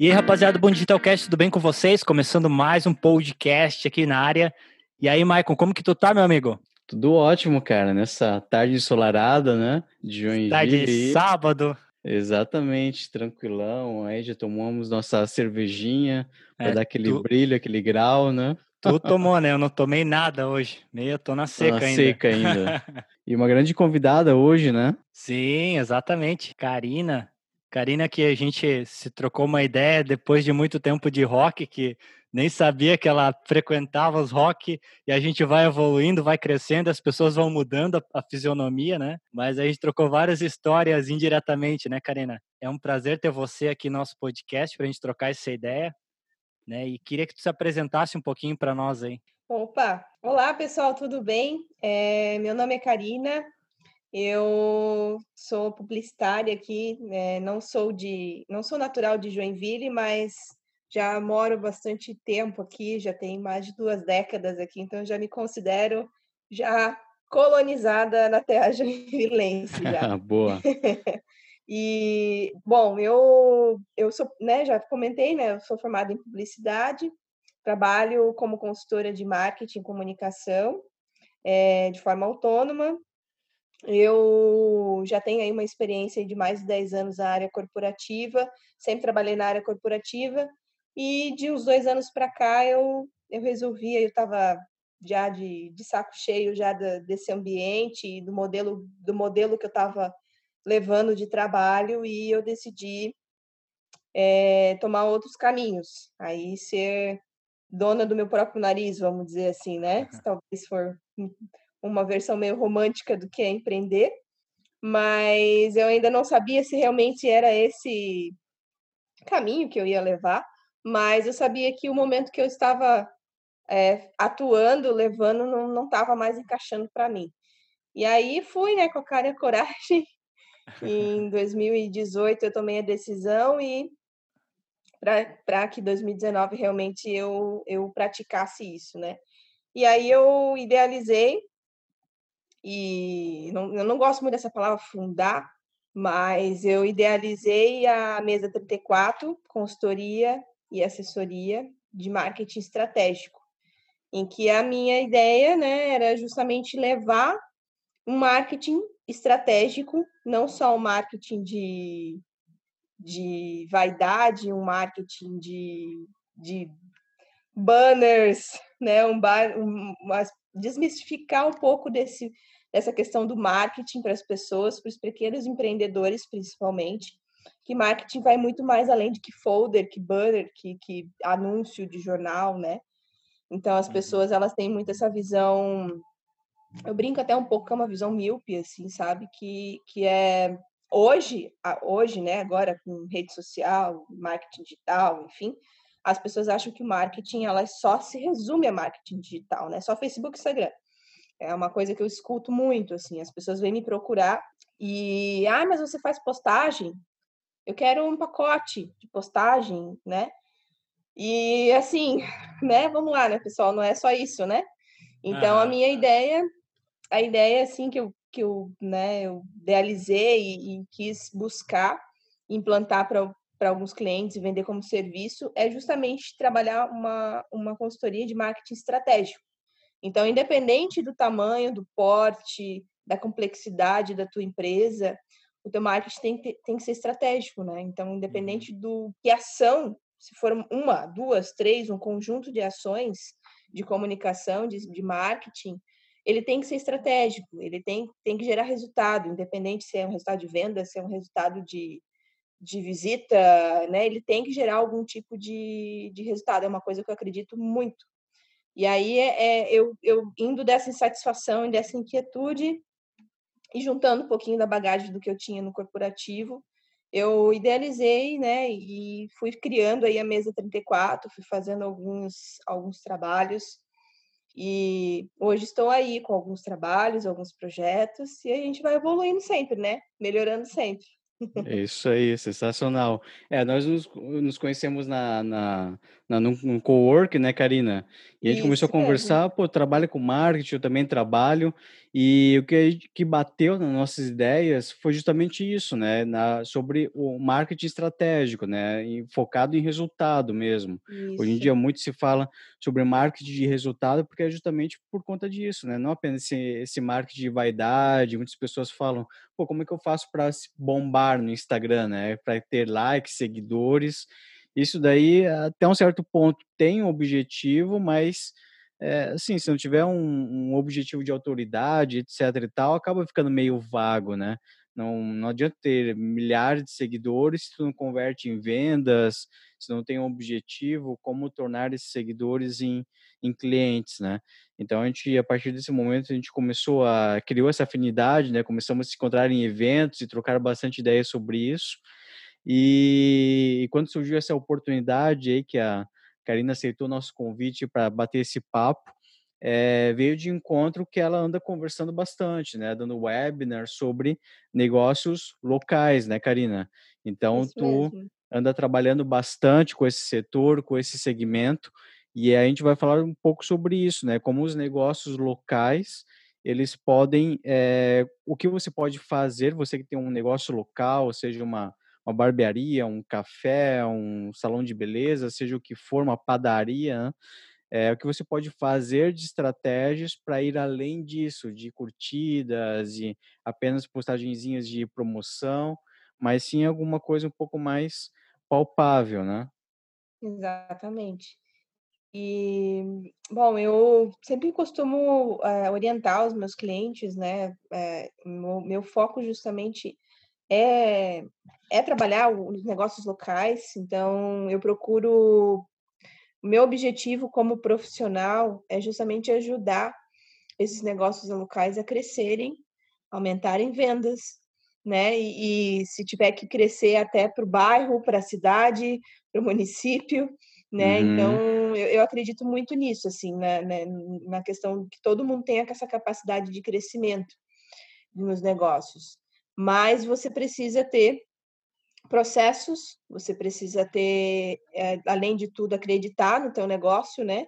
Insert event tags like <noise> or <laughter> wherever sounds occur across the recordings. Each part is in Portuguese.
E aí, rapaziada do Bom Digitalcast, tudo bem com vocês? Começando mais um podcast aqui na área. E aí, Maicon, como que tu tá, meu amigo? Tudo ótimo, cara, nessa tarde ensolarada, né? De Joinville. Tarde de sábado. Exatamente, tranquilão. Aí já tomamos nossa cervejinha para é, dar aquele tu... brilho, aquele grau, né? Tu tomou, né? Eu não tomei nada hoje. Meio, tô na seca tô na ainda. seca ainda. <laughs> e uma grande convidada hoje, né? Sim, exatamente. Karina, Karina, que a gente se trocou uma ideia depois de muito tempo de rock, que nem sabia que ela frequentava os rock, e a gente vai evoluindo, vai crescendo, as pessoas vão mudando a, a fisionomia, né? Mas a gente trocou várias histórias indiretamente, né, Karina? É um prazer ter você aqui no nosso podcast para a gente trocar essa ideia, né? E queria que tu se apresentasse um pouquinho para nós aí. Opa! Olá, pessoal, tudo bem? É, meu nome é Karina, eu sou publicitária aqui, né? não sou de, não sou natural de Joinville, mas já moro bastante tempo aqui, já tenho mais de duas décadas aqui, então já me considero já colonizada na terra <laughs> joinvilense já. <laughs> Boa. <laughs> e bom, eu eu sou, né, já comentei, né, eu sou formada em publicidade, trabalho como consultora de marketing e comunicação é, de forma autônoma eu já tenho aí uma experiência de mais de 10 anos na área corporativa, sempre trabalhei na área corporativa, e de uns dois anos para cá eu, eu resolvi, eu estava já de, de saco cheio já da, desse ambiente do modelo, do modelo que eu estava levando de trabalho, e eu decidi é, tomar outros caminhos, aí ser dona do meu próprio nariz, vamos dizer assim, né? <laughs> Se talvez for uma versão meio romântica do que é empreender, mas eu ainda não sabia se realmente era esse caminho que eu ia levar, mas eu sabia que o momento que eu estava é, atuando, levando, não estava mais encaixando para mim. E aí fui, né, com a cara e a coragem. <laughs> em 2018 eu tomei a decisão e para que 2019 realmente eu, eu praticasse isso, né? E aí eu idealizei e não, eu não gosto muito dessa palavra fundar, mas eu idealizei a mesa 34, consultoria e assessoria de marketing estratégico, em que a minha ideia né, era justamente levar um marketing estratégico, não só um marketing de, de vaidade, um marketing de, de banners, né, um, bar, um, desmistificar um pouco desse, dessa questão do marketing para as pessoas, para os pequenos empreendedores principalmente, que marketing vai muito mais além de que folder, que banner, que, que anúncio de jornal, né? Então as uhum. pessoas elas têm muito essa visão, eu brinco até um pouco que é uma visão míope, assim, sabe? Que, que é hoje, hoje, né? Agora com rede social, marketing digital, enfim, as pessoas acham que o marketing ela só se resume a marketing digital, né? Só Facebook e Instagram. É uma coisa que eu escuto muito, assim, as pessoas vêm me procurar e, ah, mas você faz postagem? Eu quero um pacote de postagem, né? E assim, <laughs> né? Vamos lá, né, pessoal? Não é só isso, né? Então ah. a minha ideia, a ideia assim que eu que eu, né, eu idealizei e, e quis buscar implantar para para alguns clientes e vender como serviço é justamente trabalhar uma, uma consultoria de marketing estratégico. Então, independente do tamanho, do porte, da complexidade da tua empresa, o teu marketing tem que, tem que ser estratégico, né? Então, independente uhum. do que ação, se for uma, duas, três, um conjunto de ações de comunicação, de, de marketing, ele tem que ser estratégico, ele tem, tem que gerar resultado, independente se é um resultado de venda, se é um resultado de, de visita, né, ele tem que gerar algum tipo de, de resultado. É uma coisa que eu acredito muito. E aí é, é eu, eu indo dessa insatisfação e dessa inquietude e juntando um pouquinho da bagagem do que eu tinha no corporativo, eu idealizei, né, e fui criando aí a mesa 34, fui fazendo alguns alguns trabalhos e hoje estou aí com alguns trabalhos, alguns projetos e a gente vai evoluindo sempre, né, melhorando sempre. Isso aí, sensacional. É, nós nos, nos conhecemos na, na, na, num, num co-work, né, Karina? E a gente Isso começou a conversar, mesmo. pô, trabalha com marketing, eu também trabalho, e o que, que bateu nas nossas ideias foi justamente isso, né, na, sobre o marketing estratégico, né, focado em resultado mesmo. Isso. Hoje em dia muito se fala sobre marketing de resultado, porque é justamente por conta disso, né, não apenas esse, esse marketing de vaidade, muitas pessoas falam, pô, como é que eu faço para bombar no Instagram, né, para ter likes, seguidores, isso daí, até um certo ponto, tem um objetivo, mas, é, assim, se não tiver um, um, objetivo de autoridade, etc e tal, acaba ficando meio vago, né? Não, não adianta ter milhares de seguidores se tu não converte em vendas, se não tem um objetivo, como tornar esses seguidores em, em clientes, né? Então, a gente, a partir desse momento, a gente começou a, criou essa afinidade, né? Começamos a se encontrar em eventos e trocar bastante ideias sobre isso. E, e quando surgiu essa oportunidade aí que a Karina aceitou nosso convite para bater esse papo, é, veio de encontro que ela anda conversando bastante, né, dando webinar sobre negócios locais, né, Karina? Então Isso tu mesmo. anda trabalhando bastante com esse setor, com esse segmento, e a gente vai falar um pouco sobre isso, né? Como os negócios locais eles podem, é, o que você pode fazer, você que tem um negócio local, seja uma uma barbearia, um café, um salão de beleza, seja o que for, uma padaria, é, o que você pode fazer de estratégias para ir além disso, de curtidas e apenas postagenzinhas de promoção, mas sim alguma coisa um pouco mais palpável, né? Exatamente. E, bom, eu sempre costumo é, orientar os meus clientes, né? É, meu, meu foco justamente é, é trabalhar os negócios locais, então eu procuro. O meu objetivo como profissional é justamente ajudar esses negócios locais a crescerem, aumentarem vendas, né? E, e se tiver que crescer até para o bairro, para a cidade, para o município, né? Uhum. Então eu, eu, acredito muito nisso, assim, na, na, na questão que todo mundo tenha essa capacidade de crescimento nos negócios mas você precisa ter processos, você precisa ter, é, além de tudo, acreditar no teu negócio, né?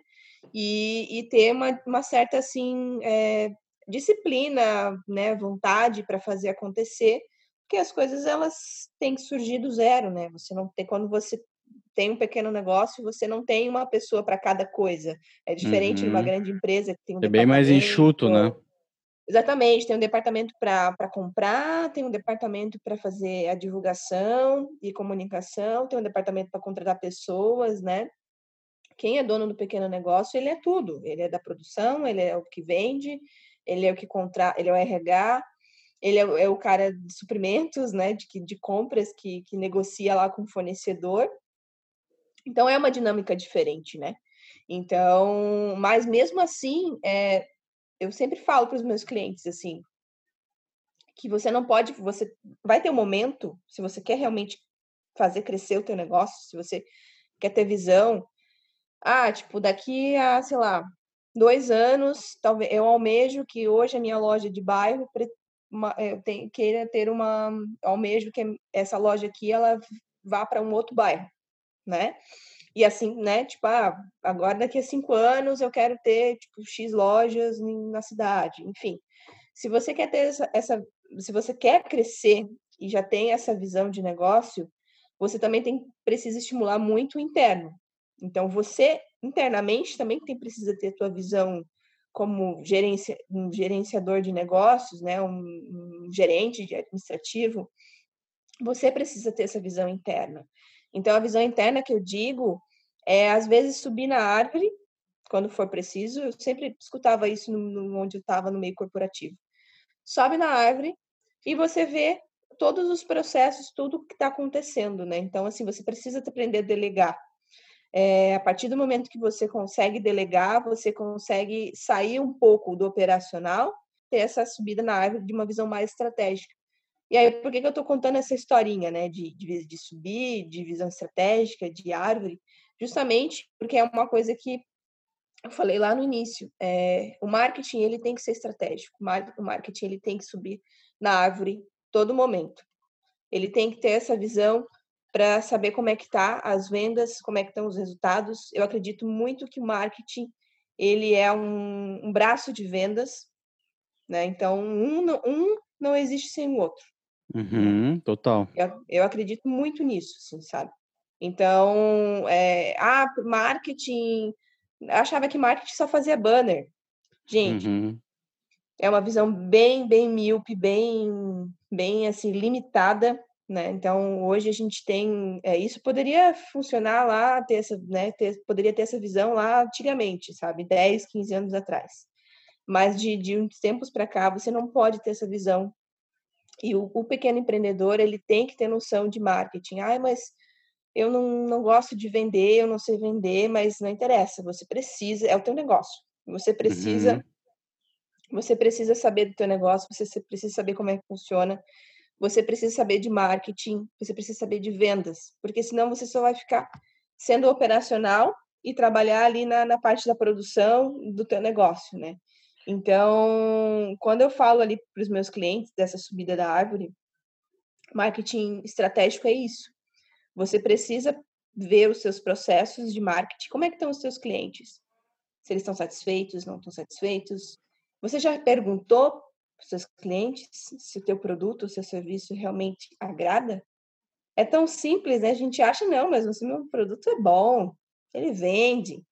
E, e ter uma, uma certa, assim, é, disciplina, né? Vontade para fazer acontecer, porque as coisas, elas têm que surgir do zero, né? Você não tem, quando você tem um pequeno negócio, você não tem uma pessoa para cada coisa. É diferente uhum. de uma uhum. grande empresa que tem um É bem mais enxuto, né? Exatamente, tem um departamento para comprar, tem um departamento para fazer a divulgação e comunicação, tem um departamento para contratar pessoas, né? Quem é dono do pequeno negócio, ele é tudo. Ele é da produção, ele é o que vende, ele é o que contra, ele é o RH, ele é, é o cara de suprimentos, né? De, de compras que, que negocia lá com o fornecedor. Então é uma dinâmica diferente, né? Então, mas mesmo assim, é, eu sempre falo para os meus clientes assim, que você não pode, você vai ter um momento, se você quer realmente fazer crescer o teu negócio, se você quer ter visão, ah, tipo, daqui a, sei lá, dois anos, talvez eu almejo que hoje a minha loja de bairro uma, eu tenho, queira ter uma, almejo que essa loja aqui ela vá para um outro bairro, né? E assim, né? Tipo, ah, agora daqui a cinco anos eu quero ter, tipo, X lojas na cidade. Enfim, se você quer ter essa, essa se você quer crescer e já tem essa visão de negócio, você também tem precisa estimular muito o interno. Então, você internamente também tem precisa ter a tua visão como gerência, um gerenciador de negócios, né, um, um gerente administrativo, você precisa ter essa visão interna. Então, a visão interna que eu digo é, às vezes, subir na árvore, quando for preciso. Eu sempre escutava isso no, no onde eu estava, no meio corporativo. Sobe na árvore e você vê todos os processos, tudo que está acontecendo, né? Então, assim, você precisa aprender a delegar. É, a partir do momento que você consegue delegar, você consegue sair um pouco do operacional, ter essa subida na árvore de uma visão mais estratégica. E aí, por que, que eu estou contando essa historinha, né, de, de, de subir, de visão estratégica, de árvore? Justamente porque é uma coisa que eu falei lá no início, é, o marketing ele tem que ser estratégico, o marketing ele tem que subir na árvore todo momento. Ele tem que ter essa visão para saber como é que tá as vendas, como é que estão os resultados. Eu acredito muito que o marketing ele é um, um braço de vendas, né? Então um, um não existe sem o outro. Uhum, total. Eu, eu, acredito muito nisso, assim, sabe? Então, é, ah, marketing. achava que marketing só fazia banner. Gente, uhum. é uma visão bem, bem míope, bem, bem assim, limitada né? Então, hoje a gente tem. É, isso poderia funcionar lá, ter essa, né, ter, poderia ter essa visão lá antigamente, sabe? 10, 15 anos atrás. Mas de, de uns tempos para cá, você não pode ter essa visão. E o, o, pequeno empreendedor, ele tem que ter noção de marketing. Ai, mas eu não, não gosto de vender, eu não sei vender, mas não interessa, você precisa, é o teu negócio. Você precisa. Uhum. Você precisa saber do teu negócio, você precisa saber como é que funciona você precisa saber de marketing, você precisa saber de vendas, porque senão você só vai ficar sendo operacional e trabalhar ali na, na parte da produção do teu negócio, né? Então, quando eu falo ali para os meus clientes dessa subida da árvore, marketing estratégico é isso. Você precisa ver os seus processos de marketing, como é que estão os seus clientes? Se eles estão satisfeitos, não estão satisfeitos? Você já perguntou os seus clientes, se o teu produto, o seu serviço realmente agrada. É tão simples, né? A gente acha, não, mas o meu produto é bom, ele vende.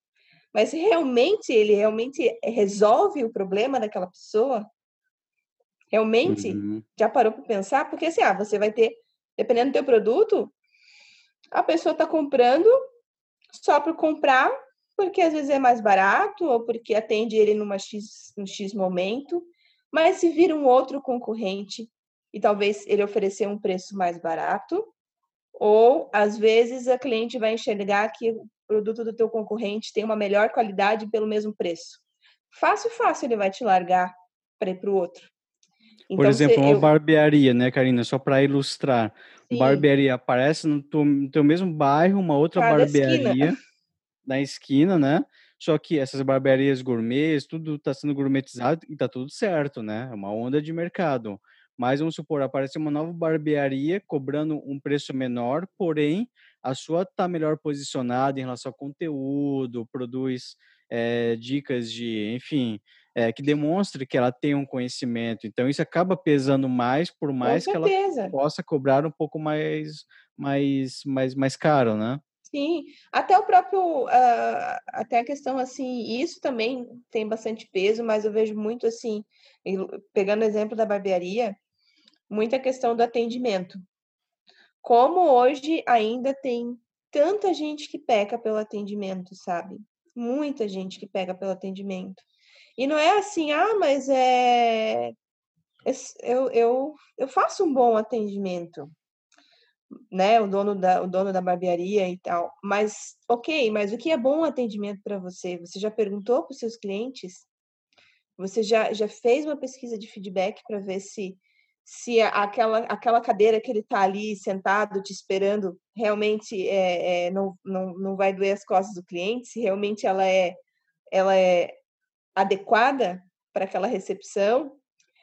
Mas realmente, ele realmente resolve o problema daquela pessoa? Realmente? Uhum. Já parou para pensar? Porque assim, ah, você vai ter, dependendo do teu produto, a pessoa está comprando só por comprar, porque às vezes é mais barato, ou porque atende ele numa X, num X momento, mas se vir um outro concorrente e talvez ele oferecer um preço mais barato, ou às vezes a cliente vai enxergar que produto do teu concorrente tem uma melhor qualidade pelo mesmo preço. Fácil, fácil ele vai te largar para ir para o outro. Então, Por exemplo, uma eu... barbearia, né, Karina? Só para ilustrar. Sim. Barbearia aparece no teu, no teu, mesmo bairro, uma outra Cada barbearia esquina. na esquina, né? Só que essas barbearias gourmets, tudo está sendo gourmetizado e está tudo certo, né? É uma onda de mercado. Mas vamos supor, aparece uma nova barbearia cobrando um preço menor, porém a sua está melhor posicionada em relação ao conteúdo, produz é, dicas de, enfim, é, que demonstre que ela tem um conhecimento. Então isso acaba pesando mais, por mais que ela possa cobrar um pouco mais, mais, mais, mais caro, né? Sim, até o próprio, uh, até a questão assim, isso também tem bastante peso, mas eu vejo muito assim, pegando o exemplo da barbearia, muita questão do atendimento. Como hoje ainda tem tanta gente que peca pelo atendimento, sabe? Muita gente que pega pelo atendimento. E não é assim, ah, mas é. Eu, eu, eu faço um bom atendimento né, o dono da, o dono da barbearia e tal. Mas, ok, mas o que é bom atendimento para você? Você já perguntou para os seus clientes? Você já, já fez uma pesquisa de feedback para ver se, se aquela, aquela cadeira que ele está ali sentado te esperando realmente é, é, não, não, não vai doer as costas do cliente? Se realmente ela é, ela é adequada para aquela recepção?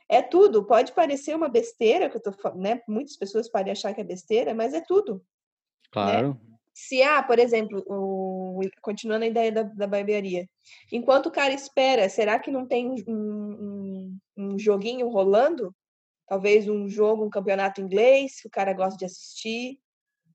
É tudo. Pode parecer uma besteira, que eu tô né? Muitas pessoas podem achar que é besteira, mas é tudo. Né? Claro. Né? Se há, por exemplo, o, continuando a ideia da, da barbearia, enquanto o cara espera, será que não tem um, um, um joguinho rolando? Talvez um jogo, um campeonato inglês que o cara gosta de assistir,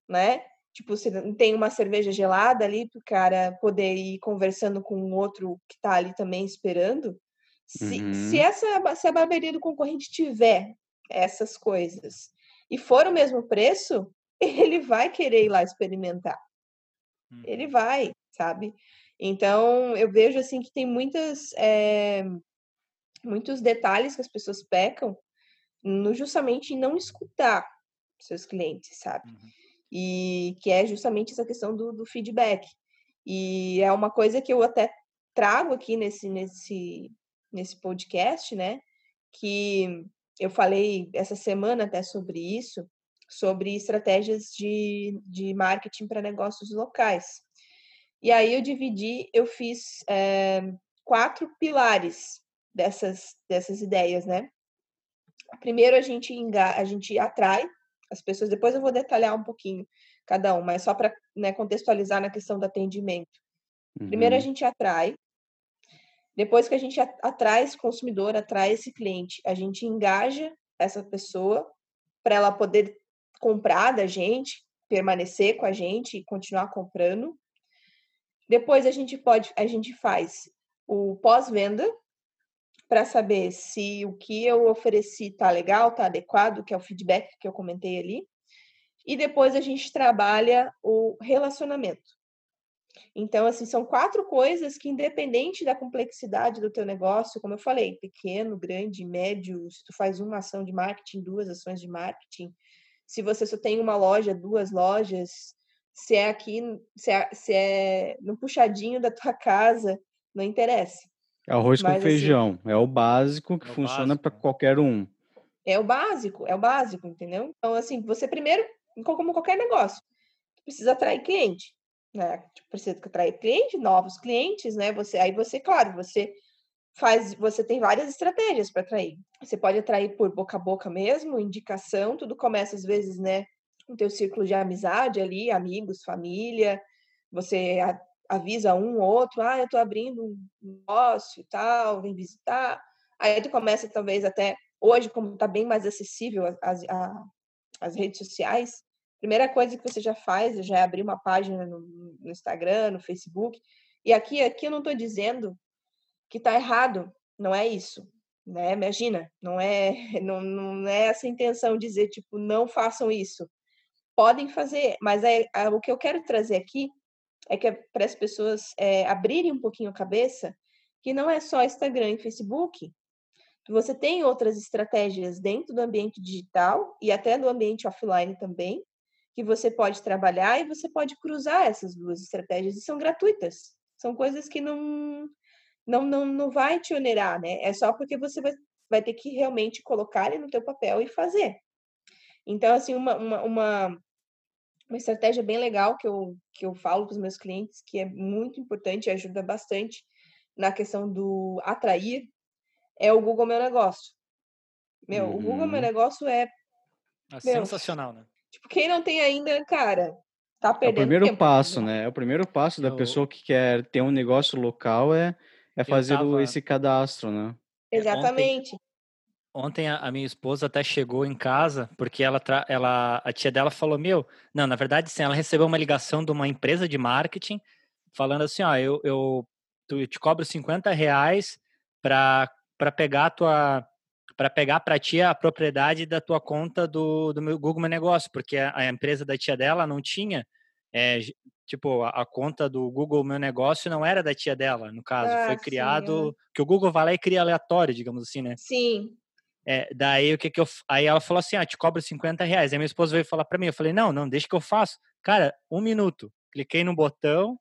né? Tipo, se tem uma cerveja gelada ali para o cara poder ir conversando com o outro que está ali também esperando. Se, uhum. se, essa, se a barbearia do concorrente tiver essas coisas e for o mesmo preço, <laughs> ele vai querer ir lá experimentar. Uhum. Ele vai, sabe? Então, eu vejo assim que tem muitas, é, muitos detalhes que as pessoas pecam no justamente em não escutar seus clientes, sabe? Uhum. E que é justamente essa questão do, do feedback. E é uma coisa que eu até trago aqui nesse, nesse, nesse podcast, né? Que eu falei essa semana até sobre isso, sobre estratégias de, de marketing para negócios locais. E aí eu dividi, eu fiz é, quatro pilares dessas, dessas ideias, né? Primeiro a gente enga a gente atrai as pessoas, depois eu vou detalhar um pouquinho cada um, mas só para né, contextualizar na questão do atendimento. Uhum. Primeiro a uhum. gente atrai, depois que a gente atrai esse consumidor, atrai esse cliente, a gente engaja essa pessoa para ela poder comprar da gente, permanecer com a gente e continuar comprando. Depois a gente pode, a gente faz o pós-venda para saber se o que eu ofereci está legal, está adequado, que é o feedback que eu comentei ali. E depois a gente trabalha o relacionamento. Então, assim, são quatro coisas que, independente da complexidade do teu negócio, como eu falei, pequeno, grande, médio, se tu faz uma ação de marketing, duas ações de marketing, se você só tem uma loja, duas lojas, se é aqui, se é, se é no puxadinho da tua <laughs> casa, não interessa. É arroz Mas, com assim feijão, assim, é o básico que é funciona para qualquer um. É o básico, é o básico, entendeu? Então, assim, você primeiro, como qualquer negócio, precisa atrair cliente né? Tipo, precisa atrair cliente, novos clientes, né? Você aí você, claro, você faz, você tem várias estratégias para atrair. Você pode atrair por boca a boca mesmo, indicação, tudo começa às vezes, né, no teu círculo de amizade ali, amigos, família, você avisa um ou outro, ah, eu tô abrindo um negócio e tal, vem visitar. Aí tu começa talvez até hoje, como está bem mais acessível as, as, as redes sociais, Primeira coisa que você já faz já é abrir uma página no, no Instagram, no Facebook. E aqui, aqui eu não estou dizendo que está errado, não é isso. Né? Imagina, não é, <laughs> não, não é essa intenção dizer, tipo, não façam isso. Podem fazer, mas é, é o que eu quero trazer aqui é que é para as pessoas é, abrirem um pouquinho a cabeça que não é só Instagram e Facebook, você tem outras estratégias dentro do ambiente digital e até no ambiente offline também, que você pode trabalhar e você pode cruzar essas duas estratégias e são gratuitas. São coisas que não não não, não vai te onerar, né? É só porque você vai, vai ter que realmente colocar ele no teu papel e fazer. Então, assim, uma, uma, uma, uma estratégia bem legal que eu, que eu falo para os meus clientes, que é muito importante e ajuda bastante na questão do atrair, é o Google Meu Negócio. Meu, uhum. o Google Meu uhum. Negócio é... é sensacional, né? Tipo, quem não tem ainda, cara, tá perdendo. É o primeiro tempo, passo, né? É o primeiro passo da Eu... pessoa que quer ter um negócio local é, é fazer tava... esse cadastro, né? É, Exatamente. Ontem, ontem a, minha esposa até chegou em casa porque ela, ela a tia dela falou: Meu, não, na verdade, sim, ela recebeu uma ligação de uma empresa de marketing falando assim: Ó, eu, eu, eu te cobro 50 reais para pegar a tua para pegar para ti a propriedade da tua conta do, do meu Google Meu Negócio, porque a, a empresa da tia dela não tinha, é, tipo, a, a, conta do Google Meu Negócio não era da tia dela, no caso, ah, foi criado, sim, é. que o Google vai lá e cria aleatório, digamos assim, né? Sim. É, daí o que que eu, aí ela falou assim, ah, te cobro 50 reais, aí minha esposa veio falar para mim, eu falei, não, não, deixa que eu faço. Cara, um minuto, cliquei no botão,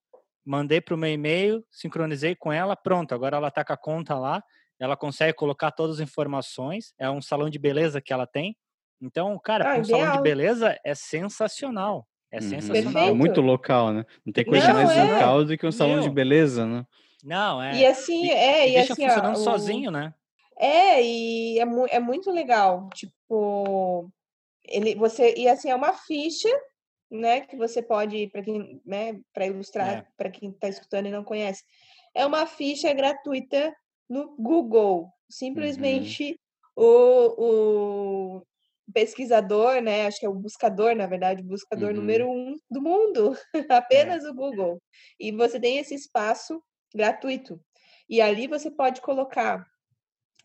mandei para o meu e-mail, sincronizei com ela, pronto, agora ela tá com a conta lá, ela consegue colocar todas as informações, é um salão de beleza que ela tem. Então, cara, ah, um salão de beleza é sensacional. É uhum. sensacional. É muito local, né? Não tem coisa Não, mais é. local do que um salão Meu. de beleza, né? Não, é. E assim, é, e, e deixa assim, funcionando ó, sozinho, né? É, e é, mu é muito legal. Tipo, ele, você, e assim, é uma ficha, né, que você pode, para quem, né, para ilustrar, é. para quem está escutando e não conhece, é uma ficha gratuita no Google. Uhum. Simplesmente uhum. o, o pesquisador, né? Acho que é o buscador, na verdade, o buscador uhum. número um do mundo, <laughs> apenas é. o Google. E você tem esse espaço gratuito. E ali você pode colocar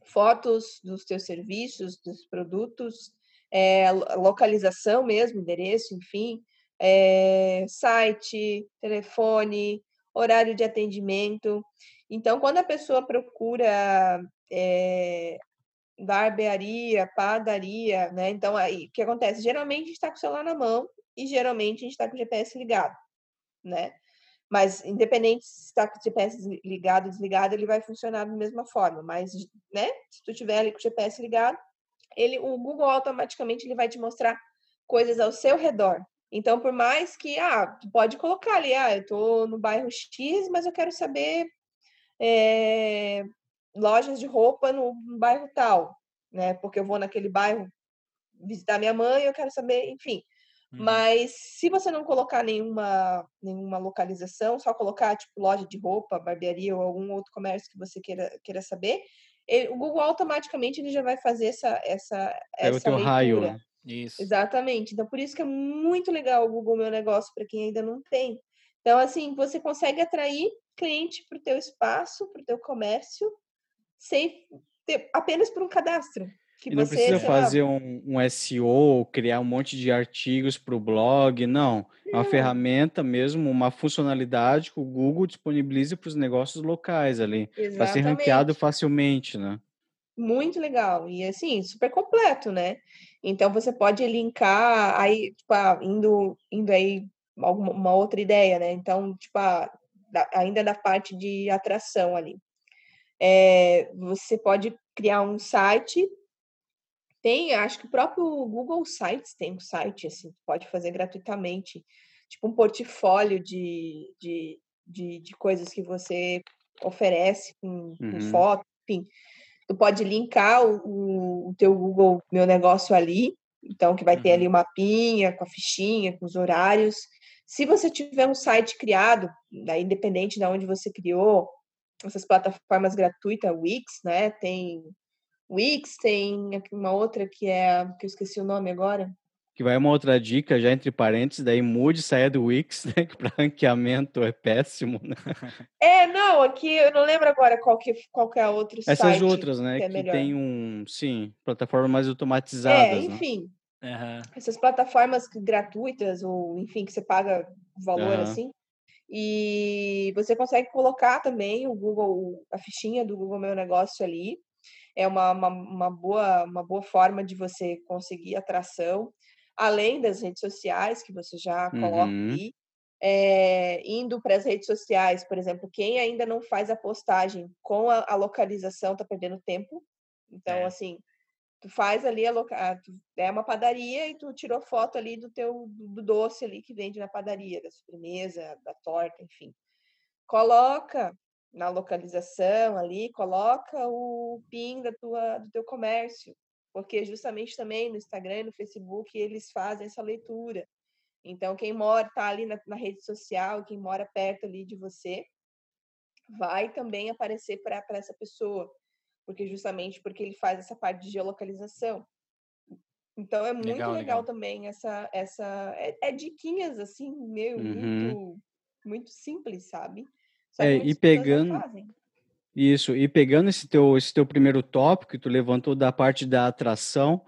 fotos dos teus serviços, dos produtos, é, localização mesmo, endereço, enfim, é, site, telefone, horário de atendimento. Então, quando a pessoa procura é, barbearia, padaria, né? Então, aí, o que acontece? Geralmente a gente está com o celular na mão e geralmente a gente está com o GPS ligado, né? Mas, independente se está com o GPS ligado ou desligado, ele vai funcionar da mesma forma. Mas, né? Se tu tiver ali com o GPS ligado, ele, o Google automaticamente ele vai te mostrar coisas ao seu redor. Então, por mais que, ah, tu pode colocar ali, ah, eu estou no bairro X, mas eu quero saber é, lojas de roupa no, bairro tal, né? Porque eu vou naquele bairro visitar minha mãe, eu quero saber, enfim. Uhum. Mas se você não colocar nenhuma, nenhuma localização, só colocar tipo loja de roupa, barbearia ou algum outro comércio que você queira, queira saber, ele, o Google automaticamente ele já vai fazer essa essa é essa o teu raio. Né? Isso. Exatamente. Então por isso que é muito legal o Google Meu Negócio para quem ainda não tem. Então assim, você consegue atrair cliente para o teu espaço, para o teu comércio, sem ter, apenas por um cadastro. Que e não precisa fazer um, um, SEO, criar um monte de artigos para o blog, não. É uma ferramenta mesmo, uma funcionalidade que o Google disponibiliza para os negócios locais ali, para ser ranqueado facilmente, né? Muito legal. E assim, super completo, né? Então você pode linkar aí, tipo, ah, indo, indo aí alguma uma outra ideia, né? Então, tipo, ah, ainda da parte de atração ali. É, você pode criar um site tem, acho que o próprio Google Sites tem um site, assim, pode fazer gratuitamente, tipo um portfólio de, de, de, de coisas que você oferece com, uhum. com foto, enfim. Tu pode linkar o, o, teu Google Meu Negócio ali, então que vai ter ali uhum. o mapinha, com a fichinha, com os horários. Se você tiver um site criado, daí independente de onde você criou, essas plataformas gratuitas, Wix, né, tem Wix, tem uma outra que é, que eu esqueci o nome agora. Que vai uma outra dica, já entre parênteses, daí mude, saia do Wix, <laughs> né, que para ranqueamento é péssimo, né? <laughs> É, não, aqui eu não lembro agora qual que, qual que é a outra Essas site outras, né, que, é que tem um, sim, plataformas mais automatizadas, É, né? enfim, né? essas plataformas gratuitas, ou enfim, que você paga valor uhum. assim, e você consegue colocar também o Google, a fichinha do Google Meu Negócio ali, é uma, uma, uma, boa, uma boa forma de você conseguir atração, além das redes sociais que você já coloca uhum. ali. É, indo para as redes sociais, por exemplo, quem ainda não faz a postagem com a, a localização está perdendo tempo. Então, é. assim, tu faz ali a loca... é uma padaria e tu tirou foto ali do teu do doce ali que vende na padaria, da sobremesa, da torta, enfim. Coloca na localização ali, coloca o PIN da tua, do teu comércio, porque justamente também no Instagram e no Facebook eles fazem essa leitura. Então, quem mora, está ali na, na, rede social, quem mora perto ali de você, vai também aparecer para essa pessoa, porque justamente porque ele faz essa parte de geolocalização. Então, é muito legal, legal, legal. também essa, essa é, é diquinhas assim, meu, uhum. muito, muito simples, sabe? É, e pegando isso, e pegando esse teu, esse teu primeiro tópico que tu levantou da parte da atração,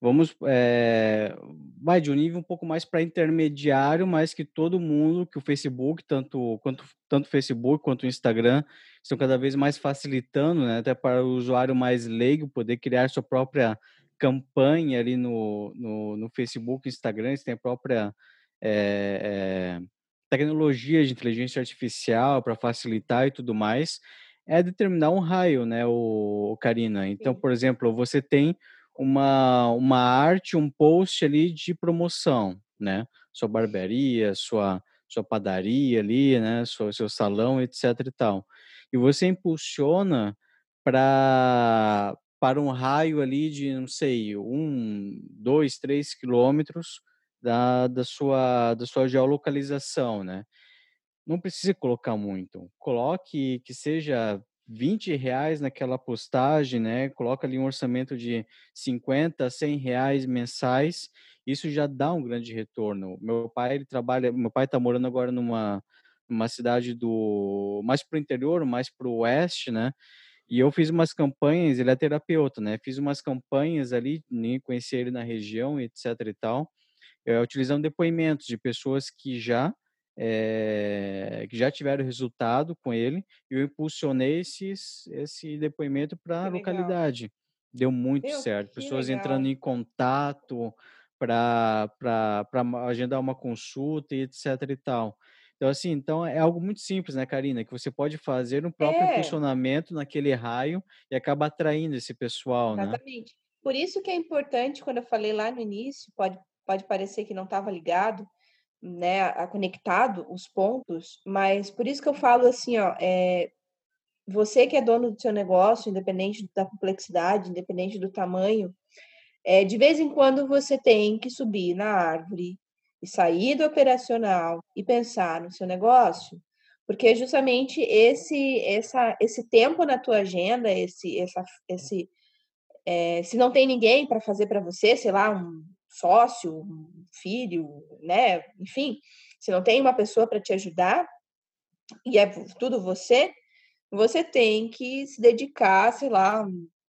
vamos é, vai de um nível um pouco mais para intermediário, mas que todo mundo, que o Facebook, tanto quanto tanto o Facebook quanto o Instagram, estão cada vez mais facilitando, né, até para o usuário mais leigo poder criar sua própria campanha ali no, no, no Facebook, Instagram, eles têm a própria é, é, tecnologias de inteligência artificial para facilitar e tudo mais, é determinar um raio, né, o, Karina. Então, por exemplo, você tem uma, uma arte, um post ali de promoção, né? Sua barbearia, sua, sua padaria ali, né? Seu, seu salão, etc e tal. E você impulsiona para para um raio ali de, não sei, um, dois, três quilômetros da, da, sua, da sua geolocalização, né? Não precisa colocar muito. Coloque que seja 20 reais naquela postagem, né? Coloca ali um orçamento de 50, 100 reais mensais. Isso já dá um grande retorno. Meu pai, ele trabalha, meu pai está morando agora numa, numa cidade do mais para o interior, mais para o oeste, né? E eu fiz umas campanhas, ele é terapeuta, né? Fiz umas campanhas ali, nem conhecia ele na região, etc e tal é, utilizando depoimentos de pessoas que já é, que já tiveram resultado com ele e eu impulsionei esses, esse depoimento para a localidade. Deu muito Meu, certo. Pessoas legal. entrando em contato para agendar uma consulta e etc e tal. Então, assim, então é algo muito simples, né, Karina? Que você pode fazer um próprio é. impulsionamento naquele raio e acaba atraindo esse pessoal, Exatamente. né? Exatamente. Por isso que é importante, quando eu falei lá no início, pode pode parecer que não estava ligado, né, a, conectado os pontos, mas por isso que eu falo assim, ó, é, você que é dono do seu negócio, independente da complexidade, independente do tamanho, é, de vez em quando você tem que subir na árvore, e sair do operacional e pensar no seu negócio, porque justamente esse essa esse tempo na tua agenda, esse essa esse é, se não tem ninguém para fazer para você, sei lá, um sócio, filho, né, enfim, se não tem uma pessoa para te ajudar e é tudo você, você tem que se dedicar, sei lá,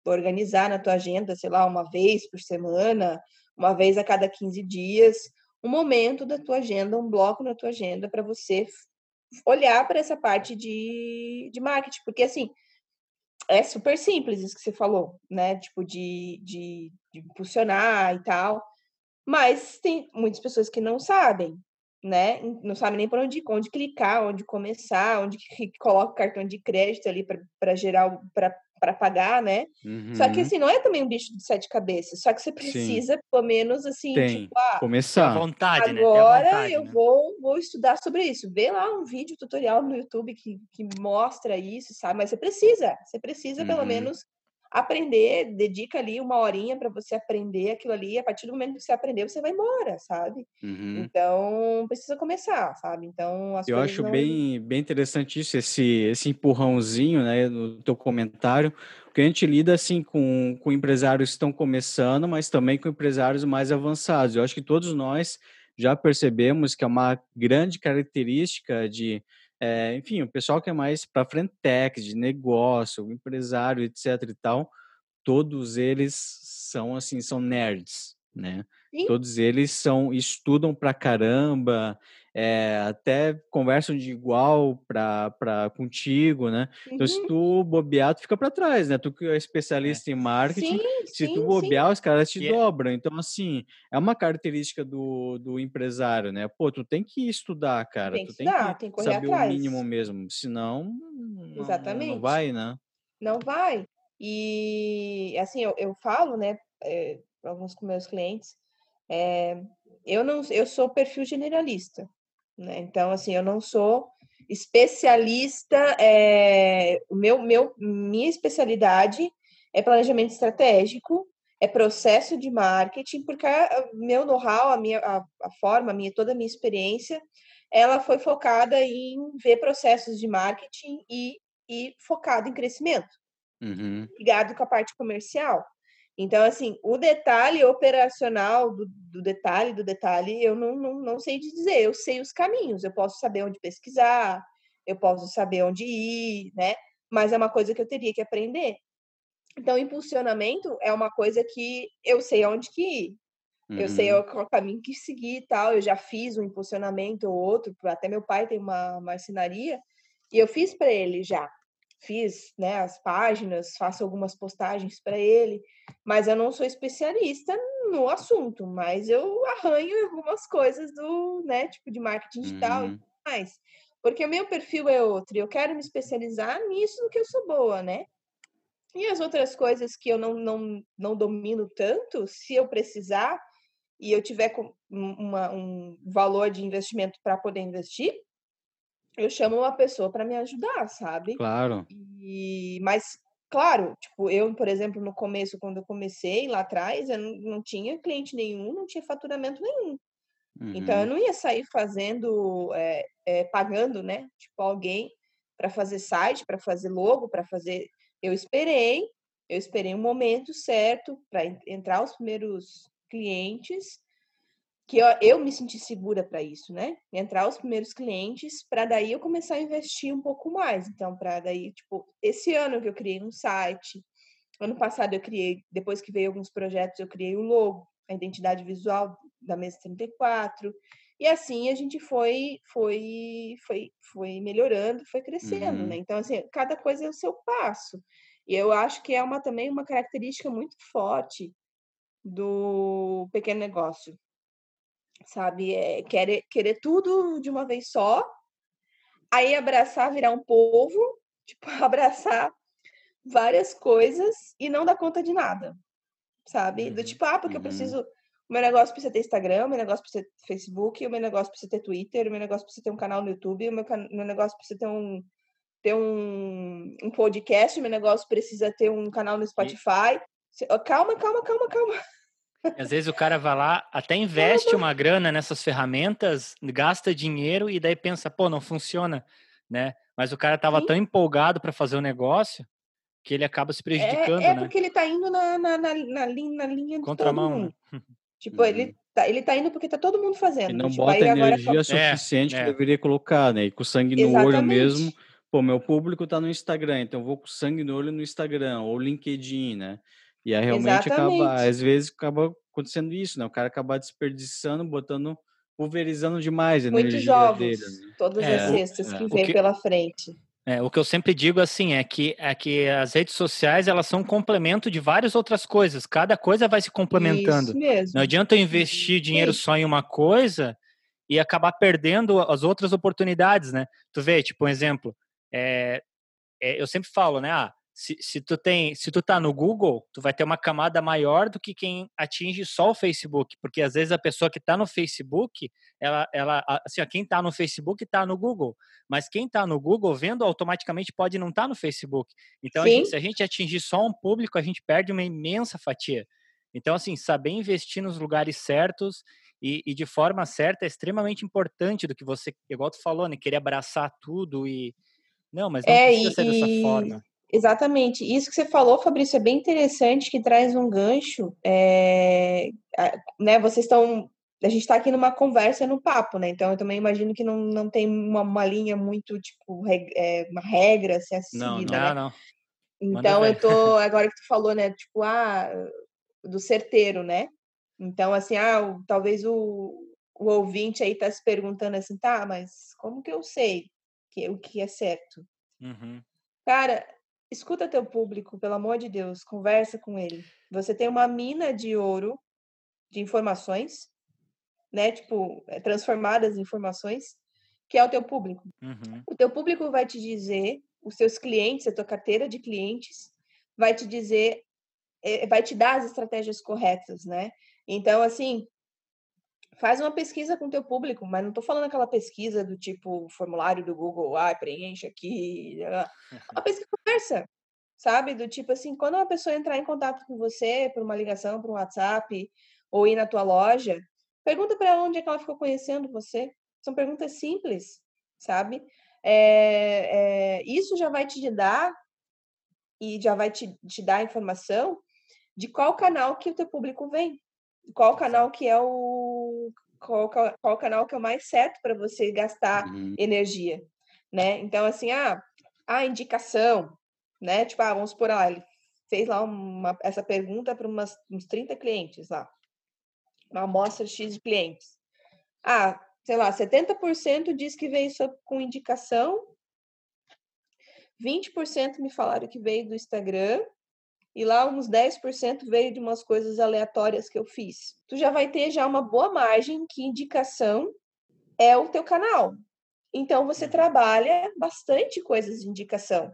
organizar na tua agenda, sei lá, uma vez por semana, uma vez a cada 15 dias, um momento da tua agenda, um bloco na tua agenda para você olhar para essa parte de, de marketing, porque assim, é super simples isso que você falou, né? Tipo, de, de, de impulsionar e tal, mas tem muitas pessoas que não sabem, né? Não sabem nem por onde, onde clicar, onde começar, onde coloca o cartão de crédito ali para gerar, para para pagar, né? Uhum. Só que uhum. assim, não é também um bicho de sete cabeças, só que você precisa, Sim. pelo menos, assim, Tem. tipo, ah, começar. Vontade, né? agora né? vontade, eu né? vou, vou estudar sobre isso. Vê lá um vídeo tutorial no YouTube que, que mostra isso, sabe? Mas você precisa, você precisa uhum. pelo menos aprender, dedica ali uma horinha para você aprender aquilo ali, a partir do momento que você aprender, você vai embora, sabe? Uhum. Então, precisa começar, sabe? Então, Eu acho não... bem, bem interessante isso, esse, esse empurrãozinho, né, no teu comentário, porque a gente lida, assim, com, com empresários que estão começando, mas também com empresários mais avançados. Eu acho que todos nós já percebemos que é uma grande característica de é, enfim, o pessoal que é mais para frente de negócio, empresário, etc e tal, todos eles são assim, são nerds, né? Sim. Todos eles são estudam pra caramba, é, até conversam de igual para contigo, né? Uhum. Então, se uhum. tu bobear, tu fica para trás, né? Tu que é especialista é. em marketing, sim, se sim, tu bobear, sim. os caras te yeah. dobram. Então, assim, é uma característica do, do empresário, né? Pô, tu tem que estudar, cara. Tem que tu tem estudar, que, tem que saber atrás. o mínimo mesmo. Senão, Exatamente. Não, não vai, né? Não vai. E, assim, eu, eu falo, né, é, alguns com meus clientes, é, eu não eu sou perfil generalista né? Então, assim, eu não sou especialista, é, meu, meu, minha especialidade é planejamento estratégico, é processo de marketing, porque meu know-how, a minha a, a, forma, a minha toda a minha experiência, ela foi focada em ver processos de marketing e, e focado em crescimento, uhum. ligado com a parte comercial. Então, assim, o detalhe operacional do, do, detalhe do detalhe, eu não, não, não sei dizer. Eu sei os caminhos, eu posso saber onde pesquisar, eu posso saber onde ir, né? Mas é uma coisa que eu teria que aprender. Então, impulsionamento é uma coisa que eu sei onde que ir. Uhum. Eu sei uhum. qual caminho que seguir e tal. Eu já fiz um impulsionamento ou outro. Até meu pai tem uma marcenaria e eu fiz para ele já fiz né, as páginas, faço algumas postagens para ele, mas eu não sou especialista no assunto, mas eu arranho algumas coisas do, né, tipo de marketing digital uhum. e tudo mais. Porque o meu perfil é outro, eu quero me especializar nisso do que eu sou boa, né? E as outras coisas que eu não, não, não domino tanto, se eu precisar e eu tiver uma, um valor de investimento para poder investir, eu chamo uma pessoa para me ajudar, sabe? Claro. E, mas, claro, tipo, eu, por exemplo, no começo, quando eu comecei lá atrás, eu não, não tinha cliente nenhum, não tinha faturamento nenhum. Uhum. Então, eu uhum. não ia sair fazendo, é, é, pagando, né? Tipo, alguém para fazer site, para fazer logo, para fazer. Eu esperei, eu esperei um momento certo para entrar os primeiros clientes que eu, eu me senti segura para isso, né? Entrar os primeiros clientes, para daí eu começar a investir um pouco mais. Então, para daí, tipo, esse ano que eu criei um site, ano passado eu criei, depois que veio alguns projetos, eu criei o logo, a identidade visual da mesa 34. E assim a gente foi foi foi foi melhorando, foi crescendo, uhum. né? Então assim, cada coisa é o seu passo. E eu acho que é uma também uma característica muito forte do pequeno negócio, sabe? É querer, querer tudo de uma vez só, aí abraçar, virar um povo, <laughs> tipo, abraçar várias coisas e não dar conta de nada, sabe? Do uhum, tipo, ah, porque uhum. eu preciso. O meu negócio precisa ter Instagram, o meu negócio precisa ter Facebook, o meu negócio precisa ter Twitter, o meu negócio precisa ter um canal no YouTube, o meu, can... meu negócio precisa ter um, ter um, um podcast, o meu negócio precisa ter um canal no Spotify. E... Calma, calma, calma, calma. E às vezes o cara vai lá, até investe uma grana nessas ferramentas, gasta dinheiro e daí pensa, pô, não funciona, né? Mas o cara estava tão empolgado para fazer o negócio que ele acaba se prejudicando, é, é né? porque ele está indo na, na, na, na, linha, na linha de Contramão, todo mundo. né? <laughs> Tipo, uhum. ele, tá, ele tá indo porque tá todo mundo fazendo. E não tipo, bota energia agora... suficiente é, que é. deveria colocar, né? E com sangue no Exatamente. olho mesmo. Pô, meu público tá no Instagram, então eu vou com sangue no olho no Instagram ou LinkedIn, né? E aí realmente Exatamente. acaba, às vezes acaba acontecendo isso, né? O cara acaba desperdiçando, botando, pulverizando demais a Muitos energia jogos, dele. Né? todas É, as cestas é. que O vem que- pela frente. É, o que eu sempre digo assim é que, é que as redes sociais elas são um complemento de várias outras coisas. Cada coisa vai se complementando. Isso mesmo. Não adianta eu investir dinheiro Sim. só em uma coisa e acabar perdendo as outras oportunidades, né? Tu vê, tipo, um exemplo. é, é, eu sempre falo, né? Ah, se, se tu tem, se tu tá no Google, tu vai ter uma camada maior do que quem atinge só o Facebook, porque às vezes a pessoa que tá no Facebook, ela, ela, assim, ó, quem tá no Facebook tá no Google, mas quem tá no Google vendo automaticamente pode não estar tá no Facebook. Então, a gente- se a gente atingir só um público, a gente perde uma imensa fatia. Então, assim, saber investir nos lugares certos e, e de forma certa é extremamente importante do que você, igual tu falou, né? Querer abraçar tudo e. Não, mas não É, precisa e- ser dessa e- forma. Exatamente. Isso que você falou, Fabrício, é bem interessante, que traz um gancho. é, né, vocês estão. A gente está aqui numa conversa, no papo, né? Então eu também imagino que não, não tem uma, uma linha muito, tipo, reg- é, uma regra a ser Não, seguida, Não, né? não. Então, eu tô, agora que tu falou, né, tipo, ah, do certeiro, né? Então, assim, ah, talvez o, o ouvinte aí tá se perguntando assim, tá, mas como que eu sei que, o que é certo? Uhum. Cara, escuta teu público, pelo amor de Deus, conversa com ele. Você tem uma mina de ouro de informações, né, tipo, eh, transformadas em informações, que é o teu público. Uhum. O teu público vai te dizer, os seus clientes, a tua carteira de clientes, vai te dizer, eh, vai te dar as estratégias corretas, né? Então, assim, faz uma pesquisa com o teu público, mas não estou falando aquela pesquisa do tipo formulário do Google, ah, preenche aqui, uma <laughs> pesquisa conversa, sabe? Do tipo assim, quando uma pessoa entrar em contato com você por uma ligação, por um WhatsApp, ou ir na tua loja, pergunta para ela onde é que ela ficou conhecendo você. São perguntas simples, sabe? É, é, isso já vai te dar e já vai te, te dar informação de qual canal que o teu público vem, qual canal que é o qual, qual canal que é o mais certo para você gastar Uhum. energia, né? Então assim, ah, a indicação, né? Tipo, ah, vamos supor, ah, ele fez lá uma, essa pergunta para umas, uns 30 clientes lá, uma amostra X de clientes. Ah, sei lá, 70% diz que veio só com indicação, 20% me falaram que veio do Instagram, e lá uns 10% veio de umas coisas aleatórias que eu fiz. Tu já vai ter já uma boa margem que indicação é o teu canal. Então você trabalha bastante coisas de indicação.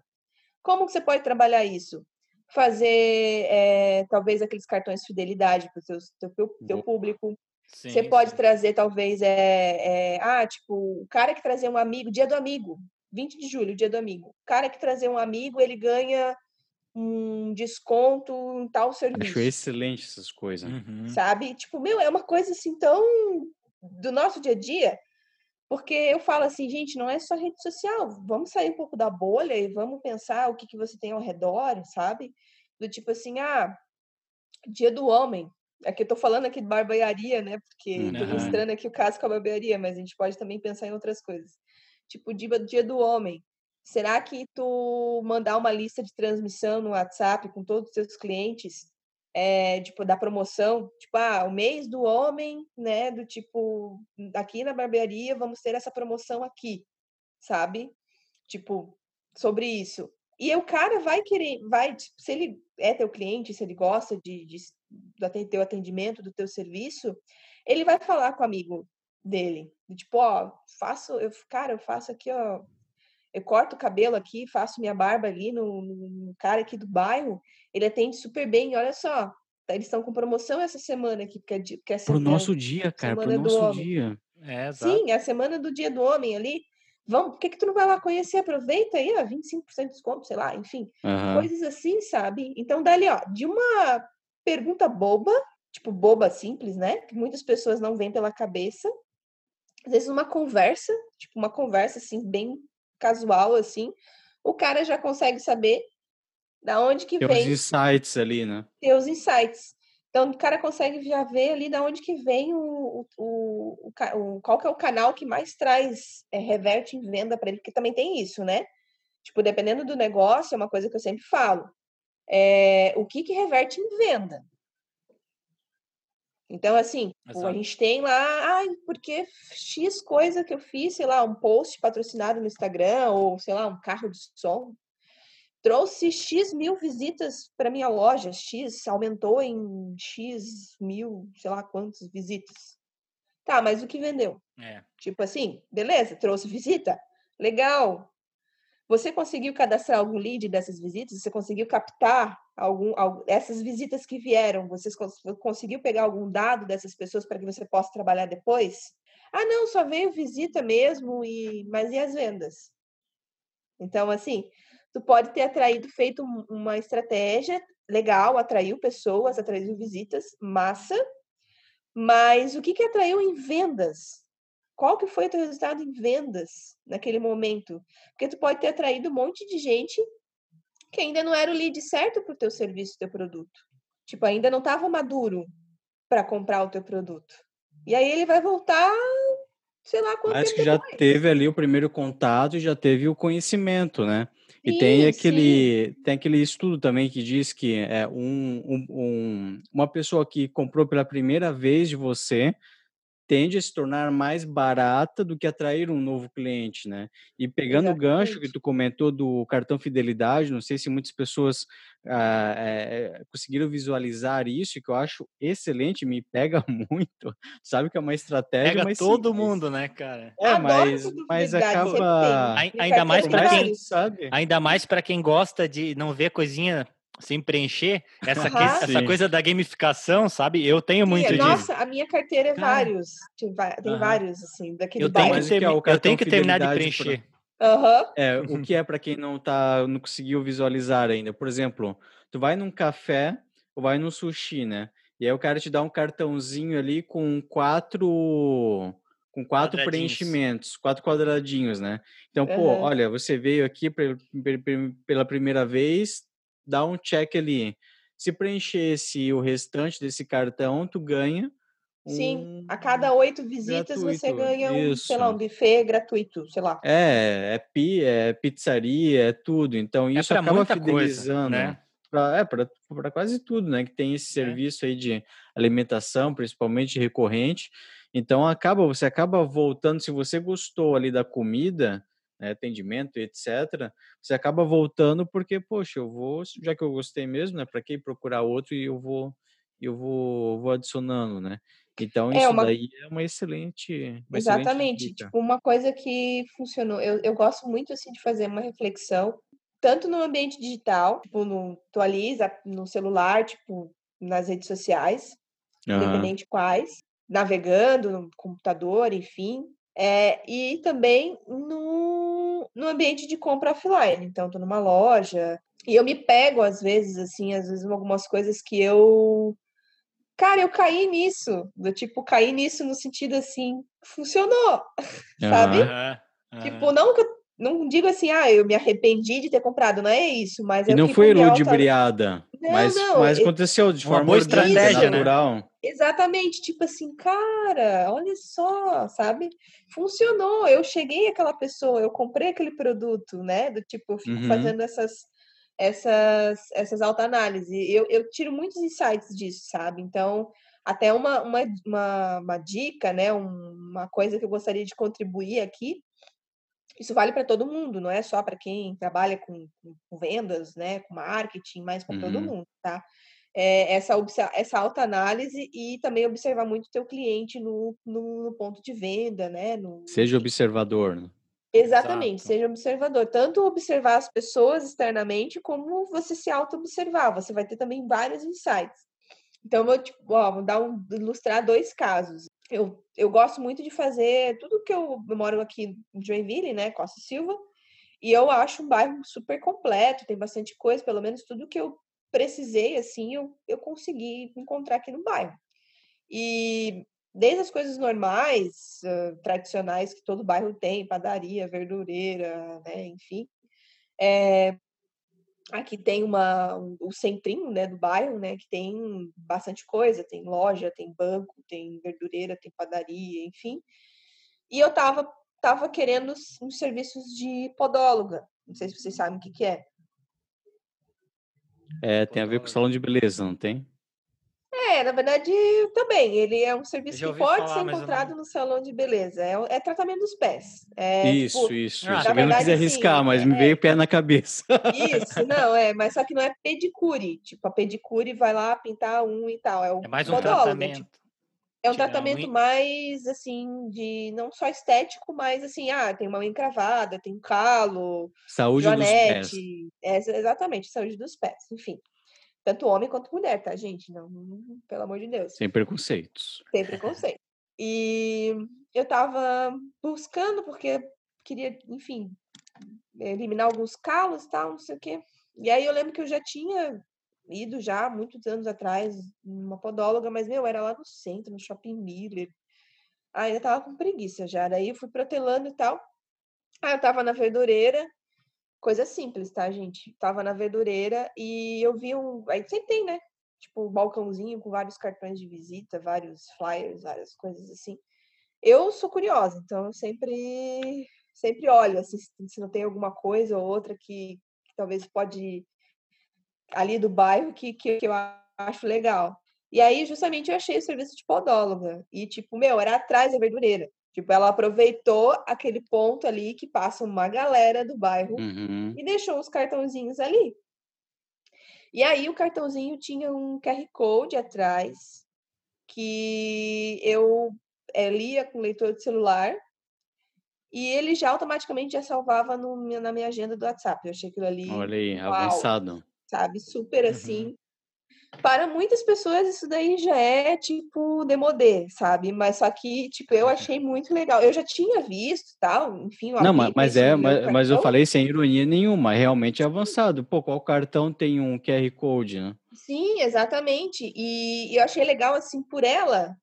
Como que você pode trabalhar isso? Fazer eh, talvez aqueles cartões de fidelidade para o teu, teu, teu público. Você Sim, pode sim. trazer, talvez, é, é, ah, tipo, o cara que trazer um amigo, dia do amigo, 20 de julho, dia do amigo. O cara que trazer um amigo, ele ganha um desconto em tal serviço, Acho excelente essas coisas. Uhum. sabe? Tipo, meu, é uma coisa assim tão do nosso dia a dia, porque eu falo assim, gente, não é só rede social, vamos sair um pouco da bolha e vamos pensar o que, que você tem ao redor, sabe? Do tipo assim, ah, dia do homem. Aqui eu tô falando aqui de barbearia, né? Porque tô Uhum. ilustrando aqui o caso com a barbearia, mas a gente pode também pensar em outras coisas. Tipo, dia, dia do homem. Será que tu mandar uma lista de transmissão no WhatsApp com todos os seus clientes, é, tipo, da promoção, tipo, ah, o mês do homem, né, do tipo, aqui na barbearia vamos ter essa promoção aqui, sabe? Tipo, sobre isso. E o cara vai querer, vai, tipo, se ele é teu cliente, se ele gosta de, de do teu atendimento, do teu serviço, ele vai falar com o amigo dele, tipo, ó, faço, eu, cara, eu faço aqui, ó, eu corto o cabelo aqui, faço minha barba ali no, no- cara aqui do bairro, ele atende super bem, olha só, tá, eles estão com promoção essa semana aqui, porque é, porque é Pro sem- é nosso dia, cara, pro semana nosso homem. dia. É, exato. Sim, é a semana do dia do homem ali. Vamos, por que, que tu não vai lá conhecer? Aproveita aí, ó, 25% de desconto, sei lá, enfim. Aham. Coisas assim, sabe? Então, dali, ó, de uma pergunta boba, tipo boba, simples, né? Que muitas pessoas não veem pela cabeça. Às vezes uma conversa, tipo uma conversa assim bem casual assim, o cara já consegue saber da onde que Tem vem. os insights ali, né? Tem os insights. Então, o cara consegue já ver ali da onde que vem o, o, o, o qual que é o canal que mais traz, é, reverte em venda para ele, porque também tem isso, né? Tipo, dependendo do negócio, é uma coisa que eu sempre falo. É, o que que reverte em venda? Então, assim, Exato. a gente tem lá, ai, porque X coisa que eu fiz, sei lá, um post patrocinado no Instagram, ou sei lá, um carro de som, trouxe X mil visitas para minha loja, X aumentou em X mil, sei lá quantas visitas. Tá, mas o que vendeu? É. Tipo assim, beleza, trouxe visita, legal. Você conseguiu cadastrar algum lead dessas visitas? Você conseguiu captar algum, algum essas visitas que vieram? Você conseguiu pegar algum dado dessas pessoas para que você possa trabalhar depois? Ah, não, só veio visita mesmo e mas e as vendas? Então, assim, tu pode ter atraído, feito uma estratégia legal, atraiu pessoas, atraiu visitas, massa, mas o que, que atraiu em vendas? Qual que foi o teu resultado em vendas naquele momento? Porque tu pode ter atraído um monte de gente que ainda não era o lead certo para o teu serviço, teu produto. Tipo, ainda não estava maduro para comprar o teu produto. E aí ele vai voltar sei lá quanto Mas que já teve ali o primeiro contato e já teve o conhecimento, né? E sim, tem aquele sim. tem aquele estudo também que diz que é um, um, um, uma pessoa que comprou pela primeira vez de você tende a se tornar mais barata do que atrair um novo cliente, né? E pegando Exatamente. o gancho que tu comentou do cartão fidelidade, não sei se muitas pessoas ah, é, conseguiram visualizar isso, que eu acho excelente, me pega <laughs> muito. Sabe que é uma estratégia, pega mas todo simples. mundo, né, cara? É, mas, mas acaba ainda mais para quem sabe. Ainda mais para quem gosta de não ver coisinha sem preencher essa, uhum. essa coisa da gamificação, sabe? Eu tenho muito Sim, disso. Nossa, a minha carteira é vários. Tem, tem uhum. vários, assim, daquele eu tenho, que, ter, é eu tenho que terminar de preencher. Uhum. É, <laughs> o que é para quem não tá, não conseguiu visualizar ainda. Por exemplo, tu vai num café ou vai num sushi, né? E aí o cara te dá um cartãozinho ali com quatro com quatro preenchimentos, quatro quadradinhos, né? Então, uhum. pô, olha, você veio aqui pela primeira vez, dá um check ali. Se preenchesse o restante desse cartão, tu ganha. Um... Sim, a cada oito visitas gratuito. você ganha um, sei lá, um buffet gratuito, sei lá. É, é, pi, é pizzaria, é tudo. Então é isso é acaba fidelizando. Coisa, né? Pra, é, para quase tudo, né? Que tem esse é. serviço é. aí de alimentação, principalmente recorrente. Então acaba, você acaba voltando, se você gostou ali da comida, né, atendimento, etc., você acaba voltando porque, poxa, eu vou, já que eu gostei mesmo, né, para que procurar outro e eu vou, eu vou, vou adicionando, né? Então, é isso uma... daí é uma excelente. Uma Exatamente. Excelente tipo, uma coisa que funcionou. Eu, eu gosto muito assim, de fazer uma reflexão, tanto no ambiente digital, tipo, no, no celular, tipo, nas redes sociais, uhum. independente quais, navegando no computador, enfim, é, e também no, no ambiente de compra offline. Então, estou numa loja e eu me pego, às vezes, assim, às vezes, algumas coisas que eu. Cara, eu caí nisso. Do tipo, caí nisso no sentido assim, funcionou, <laughs> sabe? Tipo, não que eu não digo assim, ah, eu me arrependi de ter comprado, não é isso, mas e não foi ludibriada, alta... mas, não, mas aconteceu de forma boa estratégia, natural. Né? Exatamente, tipo assim, cara, olha só, sabe? Funcionou. Eu cheguei àquela pessoa, eu comprei aquele produto, né? Do tipo, eu fico uhum. fazendo essas essas essas autoanálises. Eu, eu tiro muitos insights disso, sabe? Então, até uma, uma, uma, uma dica, né? Uma coisa que eu gostaria de contribuir aqui isso vale para todo mundo, não é só para quem trabalha com, com, vendas, né, com marketing, mas para uhum. todo mundo, tá? É, essa, essa autoanálise e também observar muito o teu cliente no, no, no, ponto de venda, né? No... Seja observador. Né? Exatamente, Exato. seja observador. Tanto observar as pessoas externamente, como você se auto-observar. Você vai ter também vários insights. Então, vou, tipo, ó, vou dar um, ilustrar dois casos eu, eu gosto muito de fazer tudo que eu, eu moro aqui em Joinville, né, Costa Silva, e eu acho um bairro super completo, tem bastante coisa, pelo menos tudo que eu precisei, assim, eu, eu consegui encontrar aqui no bairro. E desde as coisas normais, uh, tradicionais, que todo bairro tem, padaria, verdureira, né, enfim. É, aqui tem uma, um, o centrinho né, do bairro, né, que tem bastante coisa, tem loja, tem banco, tem verdureira, tem padaria, enfim. E eu tava, tava querendo uns serviços de podóloga. Não sei se vocês sabem o que, que é. É, tem a ver com salão de beleza, não tem? É, na verdade, também. Ele é um serviço que pode falar, ser encontrado no salão de beleza. É, é tratamento dos pés. É, isso, tipo, isso, ah, isso. Eu não quis arriscar, assim, mas é, me veio o pé na cabeça. Isso, não, é. Mas só que não é pedicure. Tipo, a pedicure vai lá pintar um e tal. É, o é mais um podólogo, tratamento. Tipo, é um tratamento mais, assim, de não só estético, mas assim, ah, tem uma unha encravada, tem calo, saúde joanete, dos pés. É, exatamente, saúde dos pés, enfim. Tanto homem quanto mulher, tá, gente? Não, pelo amor de Deus. Sem preconceitos. Sem <laughs> preconceito. E eu tava buscando, porque queria, enfim, eliminar alguns calos e tal, não sei o quê. E aí eu lembro que eu já tinha ido já muitos anos atrás numa podóloga, mas meu, era lá no centro, no Shopping Miller. Aí eu tava com preguiça já, daí eu fui protelando e tal. Aí eu tava na verdureira, coisa simples, tá, gente? Tava na verdureira e eu vi um, aí tem, né? Tipo, um balcãozinho com vários cartões de visita, vários flyers, várias coisas assim. Eu sou curiosa, então eu sempre sempre olho assim, se não tem alguma coisa ou outra que, que talvez pode ali do bairro que, que, que eu acho legal. E aí, justamente, eu achei o serviço de podóloga. E, tipo, meu, era atrás da verdureira. Tipo, ela aproveitou aquele ponto ali que passa uma galera do bairro uhum. e deixou os cartãozinhos ali. E aí, o cartãozinho tinha um QR Code atrás que eu é, lia com leitor de celular e ele já automaticamente já salvava no, na minha agenda do WhatsApp. Eu achei aquilo ali. Olha aí, uau, avançado sabe? Super assim. Uhum. Para muitas pessoas isso daí já é tipo demodê, sabe? Mas só que, tipo, eu achei muito legal. Eu já tinha visto, tal, enfim. Não, mas, mas é, mas, mas, eu falei sem ironia nenhuma, realmente é avançado. Pô, qual cartão tem um QR Code, né? Sim, exatamente. E, e eu achei legal, assim, por ela,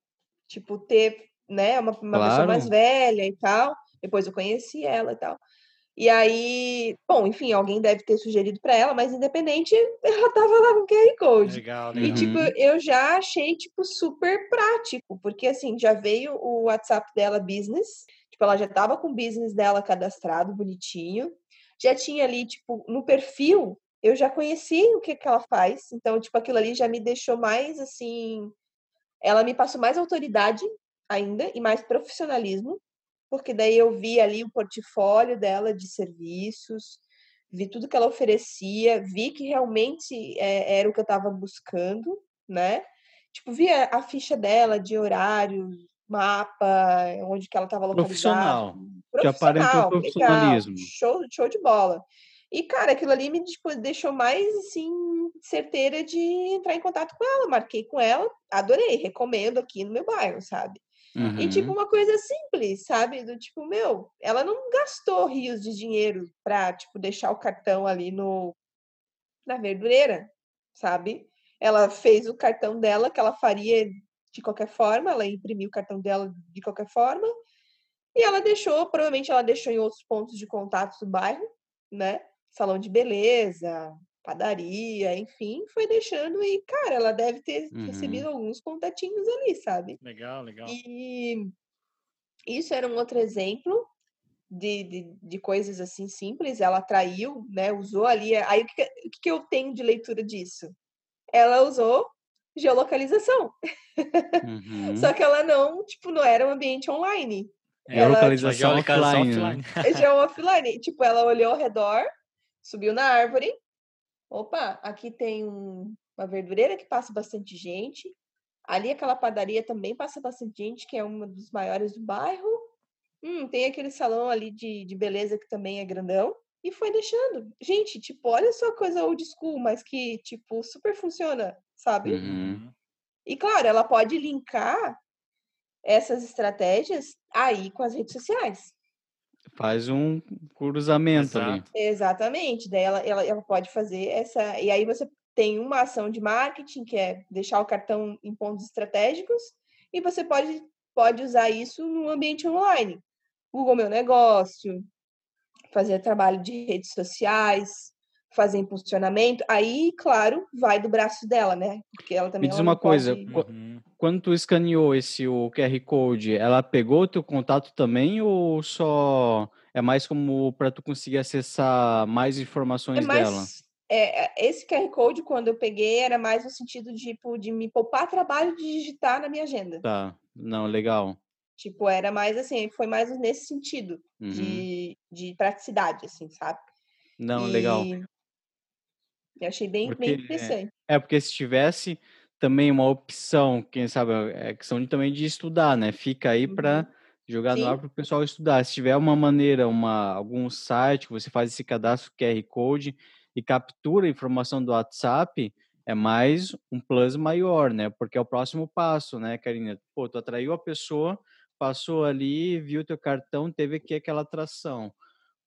tipo, ter, né, uma, uma claro. pessoa mais velha e tal. Depois eu conheci ela e tal. E aí, bom, enfim, alguém deve ter sugerido para ela, mas independente, <laughs> ela tava lá com QR Code. Legal, legal. E, tipo, eu já achei, tipo, super prático, porque, assim, já veio o WhatsApp dela business, tipo, ela já tava com o business dela cadastrado, bonitinho. Já tinha ali, tipo, no perfil, eu já conheci o que, que ela faz, então, tipo, aquilo ali já me deixou mais, assim, ela me passou mais autoridade ainda e mais profissionalismo porque daí eu vi ali o portfólio dela de serviços, vi tudo que ela oferecia, vi que realmente é, era o que eu estava buscando, né? Tipo, vi a, a, ficha dela de horário, mapa, onde que ela estava localizada. Profissional. Profissional. Que aparenta profissionalismo. Legal, show, show de bola. E, cara, aquilo ali me tipo, deixou mais, assim, certeira de entrar em contato com ela. Marquei com ela, adorei, recomendo aqui no meu bairro, sabe? Uhum. E, tipo, uma coisa simples, sabe? Do tipo, meu, ela não gastou rios de dinheiro pra, tipo, deixar o cartão ali no na verdureira, sabe? Ela fez o cartão dela, que ela faria de qualquer forma, ela imprimiu o cartão dela de qualquer forma, e ela deixou, provavelmente ela deixou em outros pontos de contato do bairro, né? Salão de beleza, padaria, enfim, foi deixando e, cara, ela deve ter uhum. recebido alguns contatinhos ali, sabe? Legal, legal. E isso era um outro exemplo de, de, de coisas assim simples. Ela atraiu, né? Usou ali. Aí o que, o que eu tenho de leitura disso? Ela usou geolocalização. <laughs> Uhum. Só que ela não, tipo, não era um ambiente online. É ela, geolocalização tipo, offline. offline. <laughs> É geo offline. tipo, ela olhou ao redor, subiu na árvore, Opa, aqui tem um, uma verdureira que passa bastante gente. Ali aquela padaria também passa bastante gente, que é uma dos maiores do bairro. Hum, tem aquele salão ali de, de beleza que também é grandão. E foi deixando. Gente, tipo, olha só coisa old school, mas que, tipo, super funciona, sabe? Uhum. E claro, ela pode linkar essas estratégias aí com as redes sociais. Faz um cruzamento Exato. ali. Exatamente. Daí ela, ela, ela pode fazer essa. E aí você tem uma ação de marketing, que é deixar o cartão em pontos estratégicos, e você pode, pode usar isso no ambiente online. Google Meu Negócio, fazer trabalho de redes sociais, fazer impulsionamento, aí, claro, vai do braço dela, né? Porque ela também. Me diz uma coisa, pode... uhum. Quando tu escaneou esse o QR Code, ela pegou o teu contato também ou só é mais como para tu conseguir acessar mais informações é mais, dela? É, é, esse QR Code, quando eu peguei, era mais no sentido de, tipo, de me poupar trabalho de digitar na minha agenda. Tá, não, legal. Tipo, era mais assim, foi mais nesse sentido uhum. de, de praticidade, assim, sabe? Não, e... legal. Eu achei bem, porque, bem interessante. É, é, porque se tivesse também uma opção, quem sabe, é questão de, também de estudar, né? Fica aí uhum. para jogar Sim. no ar para o pessoal estudar. Se tiver uma maneira, uma, algum site que você faz esse cadastro QR Code e captura a informação do WhatsApp, é mais um plus maior, né? Porque é o próximo passo, né, Karina? Pô, tu atraiu a pessoa, passou ali, viu teu cartão, teve aqui aquela atração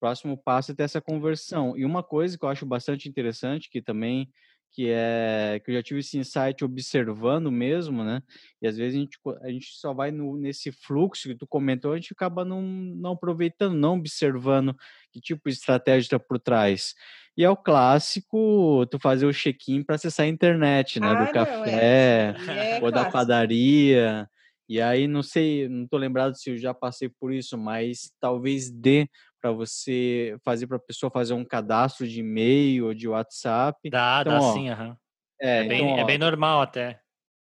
próximo passo é ter essa conversão. E uma coisa que eu acho bastante interessante, que também que é que eu já tive esse insight observando mesmo, né? E às vezes a gente, a gente só vai no, nesse fluxo que tu comentou, a gente acaba não, não aproveitando, não observando que tipo de estratégia está por trás. E é o clássico, tu fazer o check-in para acessar a internet, né? Ah, do é café é, é ou da padaria. E aí, não sei, não tô lembrado se eu já passei por isso, mas talvez dê para você fazer para a pessoa fazer um cadastro de e-mail ou de WhatsApp. Dá, então, dá ó, sim, aham. É, é, bem, então, é ó, é bem normal até.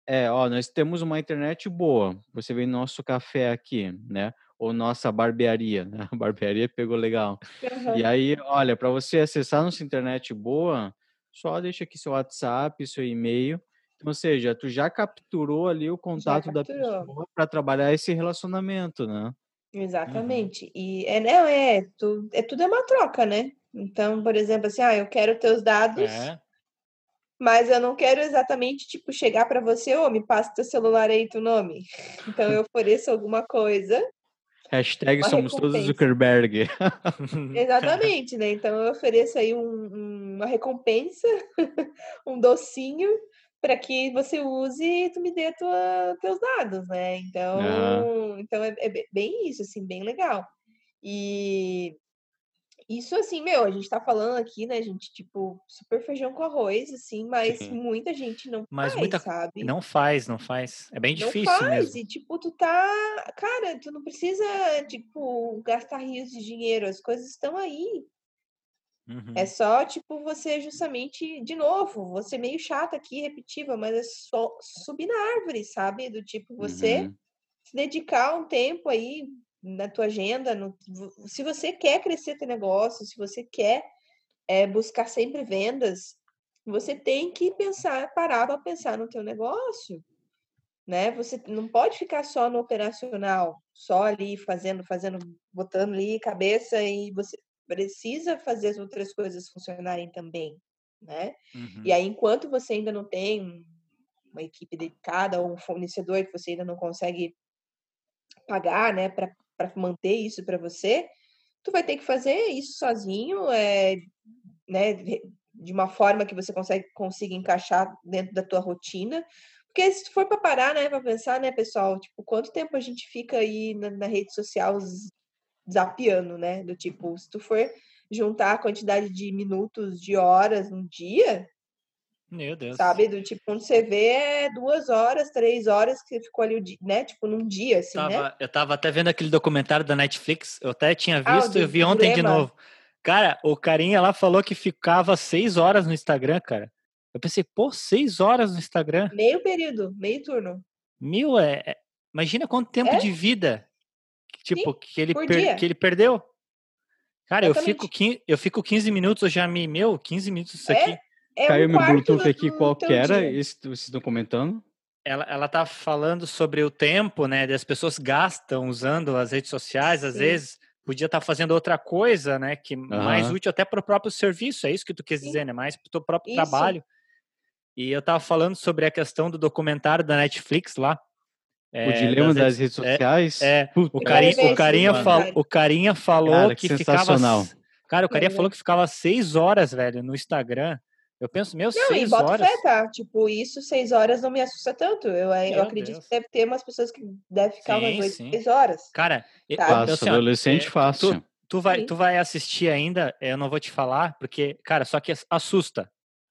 É, ó, nós temos uma internet boa. Você vem no nosso café aqui, né? Ou nossa barbearia, né? <laughs> A barbearia pegou legal. Uhum. E aí, olha, para você acessar nossa internet boa, só deixa aqui seu WhatsApp, seu e-mail. Ou seja, tu já capturou ali o contato da pessoa para trabalhar esse relacionamento, né? Uhum. Exatamente. Uhum. E é, não, é, tu, é, tudo é uma troca, né? Então, por exemplo, assim, ah, eu quero teus dados, é. mas eu não quero exatamente, tipo, chegar para você, ô, oh, me passa teu celular aí, teu nome. <laughs> Então, eu ofereço alguma coisa. Hashtag somos recompensa. todos Zuckerberg. <laughs> Exatamente, né? Então, eu ofereço aí um, uma recompensa, <laughs> um docinho, para que você use e tu me dê tua, teus dados, né? Então, uhum. então é, é, bem isso, assim, bem legal. E isso, assim, meu, a gente tá falando aqui, né, gente, tipo, super feijão com arroz, assim, mas Sim. muita gente não mas faz, muita... sabe? Não faz, não faz. É bem difícil não faz. mesmo. E, tipo, tu tá... Cara, tu não precisa, tipo, gastar rios de dinheiro. As coisas estão aí, uhum. É só, tipo, você justamente, de novo, você meio chata aqui, repetiva, mas é só subir na árvore, sabe? Do tipo, você uhum. se dedicar um tempo aí na tua agenda, no, se você quer crescer teu negócio, se você quer é, buscar sempre vendas, você tem que pensar, parar para pensar no teu negócio, né? Você não pode ficar só no operacional, só ali fazendo, fazendo, botando ali cabeça e você precisa fazer as outras coisas funcionarem também, né? Uhum. E aí, enquanto você ainda não tem uma equipe dedicada ou um fornecedor que você ainda não consegue pagar, né, para manter isso para você, tu vai ter que fazer isso sozinho, é, né, de uma forma que você consegue consiga encaixar dentro da tua rotina. Porque se for para parar, né, para pensar, né, pessoal, tipo, quanto tempo a gente fica aí na, na rede social desafiando, né? Do tipo, se tu for juntar a quantidade de minutos, de horas no dia, meu Deus. Sabe? Do tipo, quando você vê é duas horas, três horas que você ficou ali, né? Tipo, num dia, assim, tava, né? Eu tava até vendo aquele documentário da Netflix, eu até tinha ah, visto, ah, eu vi ontem de novo. Cara, o carinha lá falou que ficava seis horas no Instagram, cara. Eu pensei, pô, seis horas no Instagram? Meio período, meio turno. Mil, é... é imagina quanto tempo é? de vida Tipo, Sim, que, ele per, que ele perdeu. Cara, eu fico, 15, eu fico 15 minutos, eu já me. Meu, 15 minutos isso é, aqui. É Caiu um meu Bluetooth aqui, qual que era esse vocês estão comentando? Ela, ela tá falando sobre o tempo, né? Das pessoas gastam usando as redes sociais, às Sim. vezes podia estar tá fazendo outra coisa, né? Que uhum. mais útil até para o próprio serviço, é isso que tu quis dizer, né? Mais para o teu próprio isso. trabalho. E eu tava falando sobre a questão do documentário da Netflix lá, é, o dilema das, das redes, sociais. É, é o, carinha, o, carinha fal, o carinha falou cara, que, que ficava. Cara, o carinha falou que ficava seis horas, velho, no Instagram. Eu penso, meu, não, seis e bota horas. Fé, tá? Tipo, isso, seis horas não me assusta tanto. Eu, eu acredito Deus. que deve ter umas pessoas que devem ficar sim, umas oito, seis horas. Cara, tá? fácil, assim, adolescente é, fácil. Tu, tu, vai, tu vai assistir ainda, eu não vou te falar, porque, cara, só que assusta.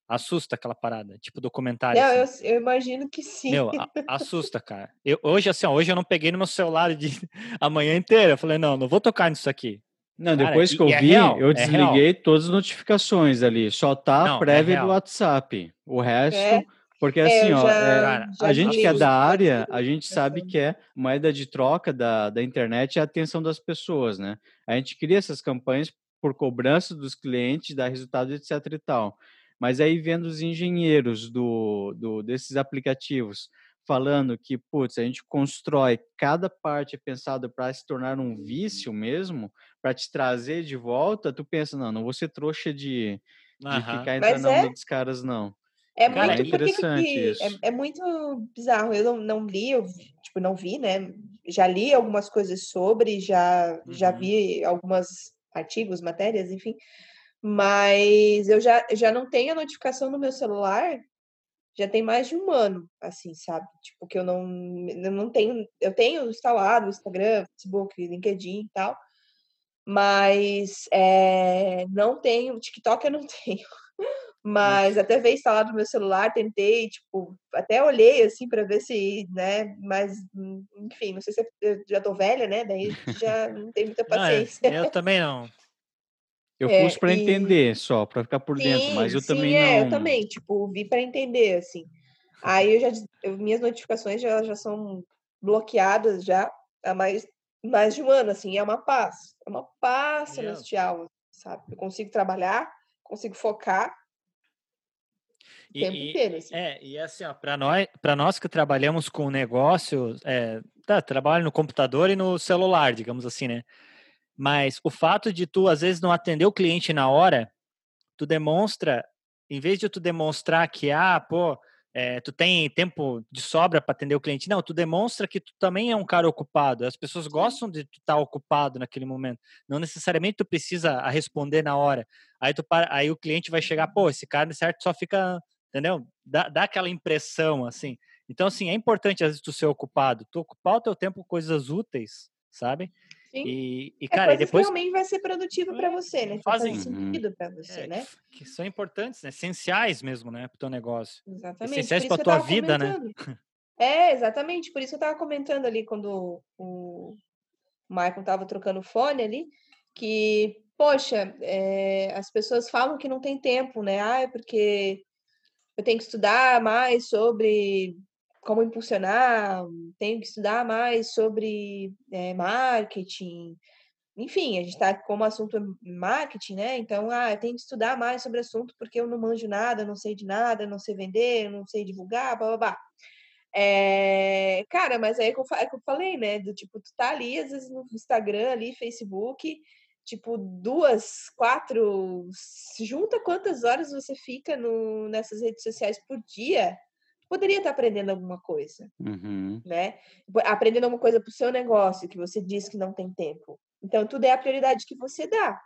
Assusta aquela parada, tipo documentário. Não, assim. eu, eu, imagino que sim. Meu, a, <laughs> assusta, cara. Eu, hoje, assim, ó, hoje eu não peguei no meu celular de <laughs> a manhã inteira. Eu falei, não, não vou tocar nisso aqui. Não, depois Cara, que eu é vi, real, eu é desliguei é todas as notificações ali. Só tá não, a é prévia é do WhatsApp. O resto. É. Porque assim, ó, já, já a gente que é da área, a gente sabe que é moeda de troca da, da internet é a atenção das pessoas, né? A gente cria essas campanhas por cobrança dos clientes, dar resultado, etc e tal. Mas aí vendo os engenheiros do, do desses aplicativos falando que, putz, a gente constrói cada parte pensada para se tornar um vício mesmo, para te trazer de volta, tu pensa, não, não vou ser trouxa de, de uhum. ficar entrando na é... dos caras, não. É muito é interessante que, isso. É, é, muito bizarro. Eu não, não li, eu tipo, não vi, né? Já li algumas coisas sobre, já, uhum. já vi alguns artigos, matérias, enfim. Mas eu já, já não tenho a notificação no meu celular já tem mais de um ano, assim, sabe? Tipo, que eu não, eu não tenho. Eu tenho instalado o Instagram, Facebook, LinkedIn e tal, mas é, não tenho. TikTok eu não <laughs> tenho. Mas até veio instalado no meu celular, tentei, tipo, até olhei assim para ver se, né, mas enfim, não sei se eu já tô velha, né? Daí já não tem muita paciência. Não, eu também não. Eu é, pus para e... entender só, para ficar por sim, dentro, mas eu sim, também é, não. eu também, tipo, vi para entender, assim. Aí eu já, eu, minhas notificações já, já são bloqueadas já há mais, mais de um ano, assim, é uma paz, é uma paz celestial, sabe? Eu consigo trabalhar, consigo focar o tempo e, inteiro, assim. É, e assim, ó, para nós, para nós que trabalhamos com negócio, é, tá, trabalho no computador e no celular, digamos assim, né? Mas o fato de tu, às vezes, não atender o cliente na hora, tu demonstra, em vez de tu demonstrar que, ah, pô, é, tu tem tempo de sobra para atender o cliente, não, tu demonstra que tu também é um cara ocupado. As pessoas gostam de tu estar tá ocupado naquele momento. Não necessariamente tu precisa responder na hora. Aí, tu, aí o cliente vai chegar, pô, esse cara, certo, só fica, entendeu? Dá, dá aquela impressão, assim. Então, assim, é importante, às vezes, tu ser ocupado. Tu ocupar o teu tempo com coisas úteis, sabe? E, e, é cara, e depois. realmente vai ser produtivo para você, né? Fazem sentido para você, é, né? Que, são importantes, né? Essenciais mesmo, né? Para o teu negócio. Exatamente. Essenciais para tua vida, né? <laughs> É, exatamente. Por isso que eu estava comentando ali quando o Michael estava trocando fone ali, que, poxa, é, as pessoas falam que não tem tempo, né? Ah, é porque eu tenho que estudar mais sobre como impulsionar, tenho que estudar mais sobre é, marketing. Enfim, a gente está como assunto marketing, né? Então, ah, eu tenho que estudar mais sobre assunto porque eu não manjo nada, não sei de nada, não sei vender, não sei divulgar, blá blá blá. É, cara, mas aí é que, eu, é que eu falei, né? Do tipo, tu tá ali, às vezes no Instagram, ali, Facebook, tipo, duas, quatro, junta quantas horas você fica no, nessas redes sociais por dia poderia estar aprendendo alguma coisa, uhum. né? Aprendendo alguma coisa para o seu negócio, que você diz que não tem tempo. Então, tudo é a prioridade que você dá.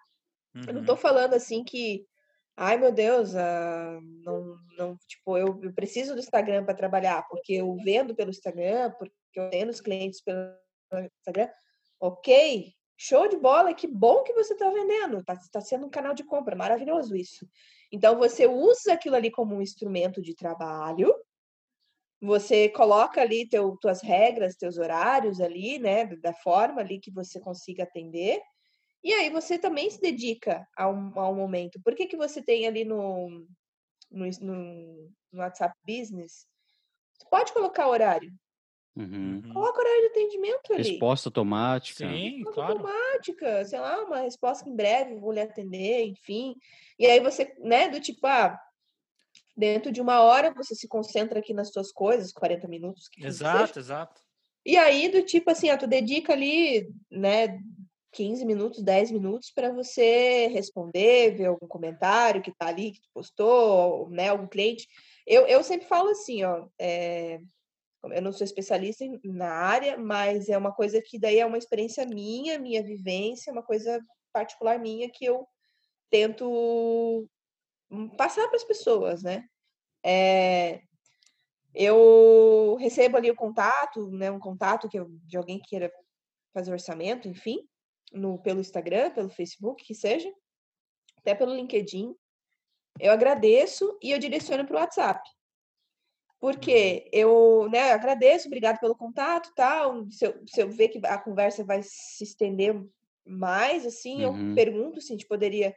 Uhum. Eu não estou uhum. falando assim que, ai meu Deus, uh, não, não, tipo, eu, eu preciso do Instagram para trabalhar, porque eu vendo pelo Instagram, porque eu tenho os clientes pelo Instagram. Ok, show de bola, que bom que você está vendendo, está tá sendo um canal de compra, maravilhoso isso. Então, você usa aquilo ali como um instrumento de trabalho, você coloca ali teu, tuas regras, teus horários ali, né, da forma ali que você consiga atender, e aí você também se dedica a um, a um momento. Por que, que você tem ali no, no, no, no WhatsApp Business? Você pode colocar horário. Uhum. Coloca horário de atendimento ali. Resposta automática. Sim, resposta claro. automática, sei lá, uma resposta que em breve vou lhe atender, enfim. E aí você, né, do tipo, ah, dentro de uma hora você se concentra aqui nas suas coisas, 40 minutos. exato, exato. E aí, do tipo assim, ó, tu dedica ali, né, 15 minutos, 10 minutos para você responder, ver algum comentário que tá ali, que tu postou, né, algum cliente. Eu, eu sempre falo assim, ó, é, eu não sou especialista na área, mas é uma coisa que daí é uma experiência minha, minha vivência, uma coisa particular minha que eu tento passar para as pessoas, né? É, eu recebo ali o contato, né, um contato que eu, de alguém que queira fazer orçamento, enfim, no, pelo Instagram, pelo Facebook, que seja, até pelo LinkedIn. Eu agradeço e eu direciono para o WhatsApp. Porque uhum. eu né, agradeço, obrigado pelo contato tal. Se eu, se eu ver que a conversa vai se estender mais, assim, uhum. eu pergunto se a gente poderia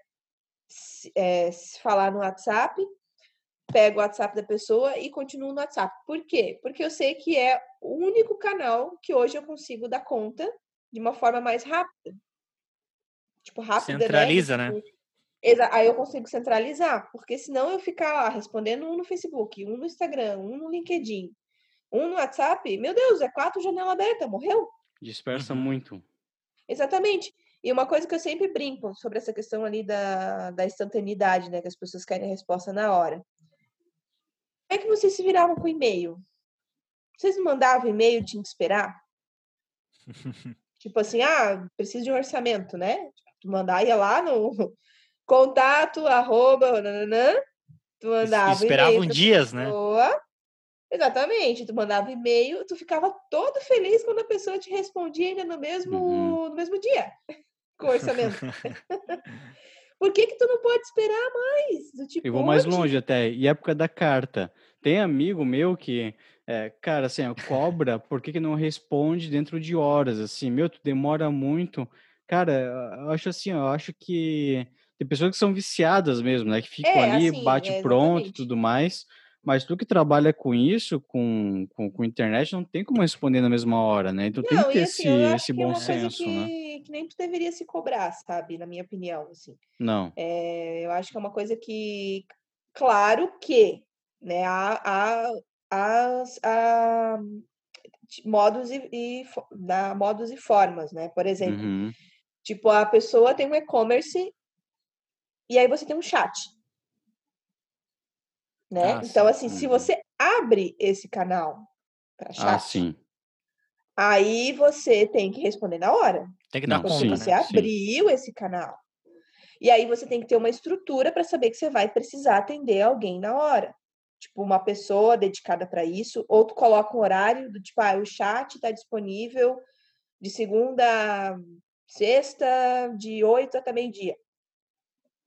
é, falar no WhatsApp pego o WhatsApp da pessoa e continuo no WhatsApp. Por quê? Porque eu sei que é o único canal que hoje eu consigo dar conta de uma forma mais rápida. Tipo, rápida, né? Centraliza, né? né? Aí eu consigo centralizar, porque senão eu ficar lá respondendo um no Facebook, um no Instagram, um no LinkedIn, um no WhatsApp, meu Deus, é quatro janelas abertas, morreu? Dispersa uhum. muito. Exatamente. E uma coisa que eu sempre brinco sobre essa questão ali da, da instantaneidade, né? Que as pessoas querem a resposta na hora é que vocês se viravam com e-mail? Vocês mandavam e-mail, tinha que esperar? <laughs> tipo assim, ah, preciso de um orçamento, né? Tu mandar, ia lá no <laughs> contato, arroba, nananã, tu mandava Esperavam dias, né? Exatamente, tu mandava e-mail, tu ficava todo feliz quando a pessoa te respondia ainda no mesmo, uhum. no mesmo dia, com orçamento. <laughs> Por que que tu não pode esperar mais? Do tipo, eu vou mais longe até, e época da carta. Tem amigo meu que, é, cara, assim, cobra, por que que não responde dentro de horas, assim, meu, tu demora muito. Cara, eu acho assim, eu acho que tem pessoas que são viciadas mesmo, né, que ficam é, ali, assim, bate é, pronto e tudo mais, mas tu que trabalha com isso, com, com, com, internet, não tem como responder na mesma hora, né? Então não, tem que ter assim, esse, esse bom é senso, que, né? Que nem tu deveria se cobrar, sabe? Na minha opinião, assim. Não. É, eu acho que é uma coisa que, claro que, né, há, há, há, há modos e, e da modos e formas, né? Por exemplo, uhum. tipo a pessoa tem um e-commerce e aí você tem um chat né? Ah, então, sim. assim, se uhum. você abre esse canal para ah, chat, ah, sim. Aí você tem que responder na hora. Tem que dar conta, Você abriu sim. esse canal. E aí você tem que ter uma estrutura para saber que você vai precisar atender alguém na hora. Tipo, uma pessoa dedicada para isso, ou tu coloca um horário do tipo, ah, o chat está disponível de segunda a sexta, de oito até meio-dia.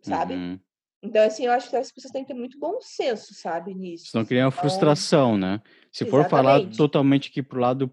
Sabe? Uhum. Então, assim, eu acho que as pessoas têm que ter muito bom senso, sabe, nisso. Senão cria uma então, frustração, né? Se for falar totalmente aqui pro lado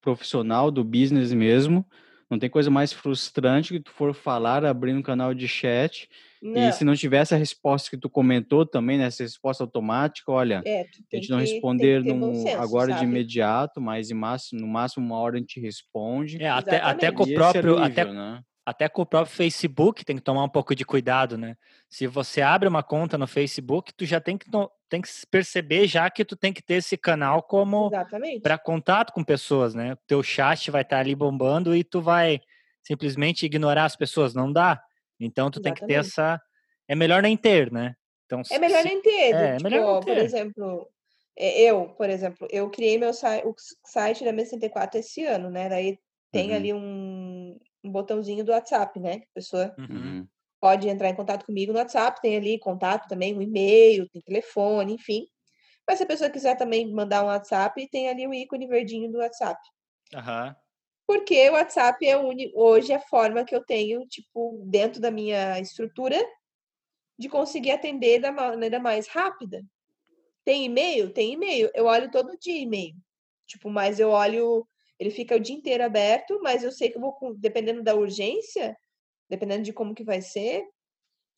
profissional, do business mesmo, não tem coisa mais frustrante que tu for falar abrindo um canal de chat não. e se não tiver essa resposta que tu comentou também, né, essa resposta automática, olha, é, a gente não responder num, senso, agora sabe? de imediato, mas máximo, no máximo uma hora a gente responde. É, até, até com o próprio, é até, né? Até com o próprio Facebook tem que tomar um pouco de cuidado, né? Se você abre uma conta no Facebook, tu já tem que, tem que perceber já que tu tem que ter esse canal como para contato com pessoas, né? O teu chat vai estar tá ali bombando e tu vai simplesmente ignorar as pessoas, não dá. Então tu Exatamente. tem que ter essa é melhor nem ter, né? Então É melhor nem ter, é, tipo, é melhor nem ter. por exemplo, eu, por exemplo, eu criei meu site, o site da M64 esse ano, né? Daí tem uhum. ali um, um botãozinho do WhatsApp, né? A pessoa uhum. uhum. pode entrar em contato comigo no WhatsApp, tem ali contato também, um e-mail, tem telefone, enfim. Mas se a pessoa quiser também mandar um WhatsApp, tem ali o ícone verdinho do WhatsApp. Uhum. Porque o WhatsApp é uni... hoje a forma que eu tenho, tipo, dentro da minha estrutura, de conseguir atender da maneira mais rápida. Tem e-mail? Tem e-mail. Eu olho todo dia e-mail. Tipo, mas eu olho ele fica o dia inteiro aberto, mas eu sei que eu vou, dependendo da urgência, dependendo de como que vai ser,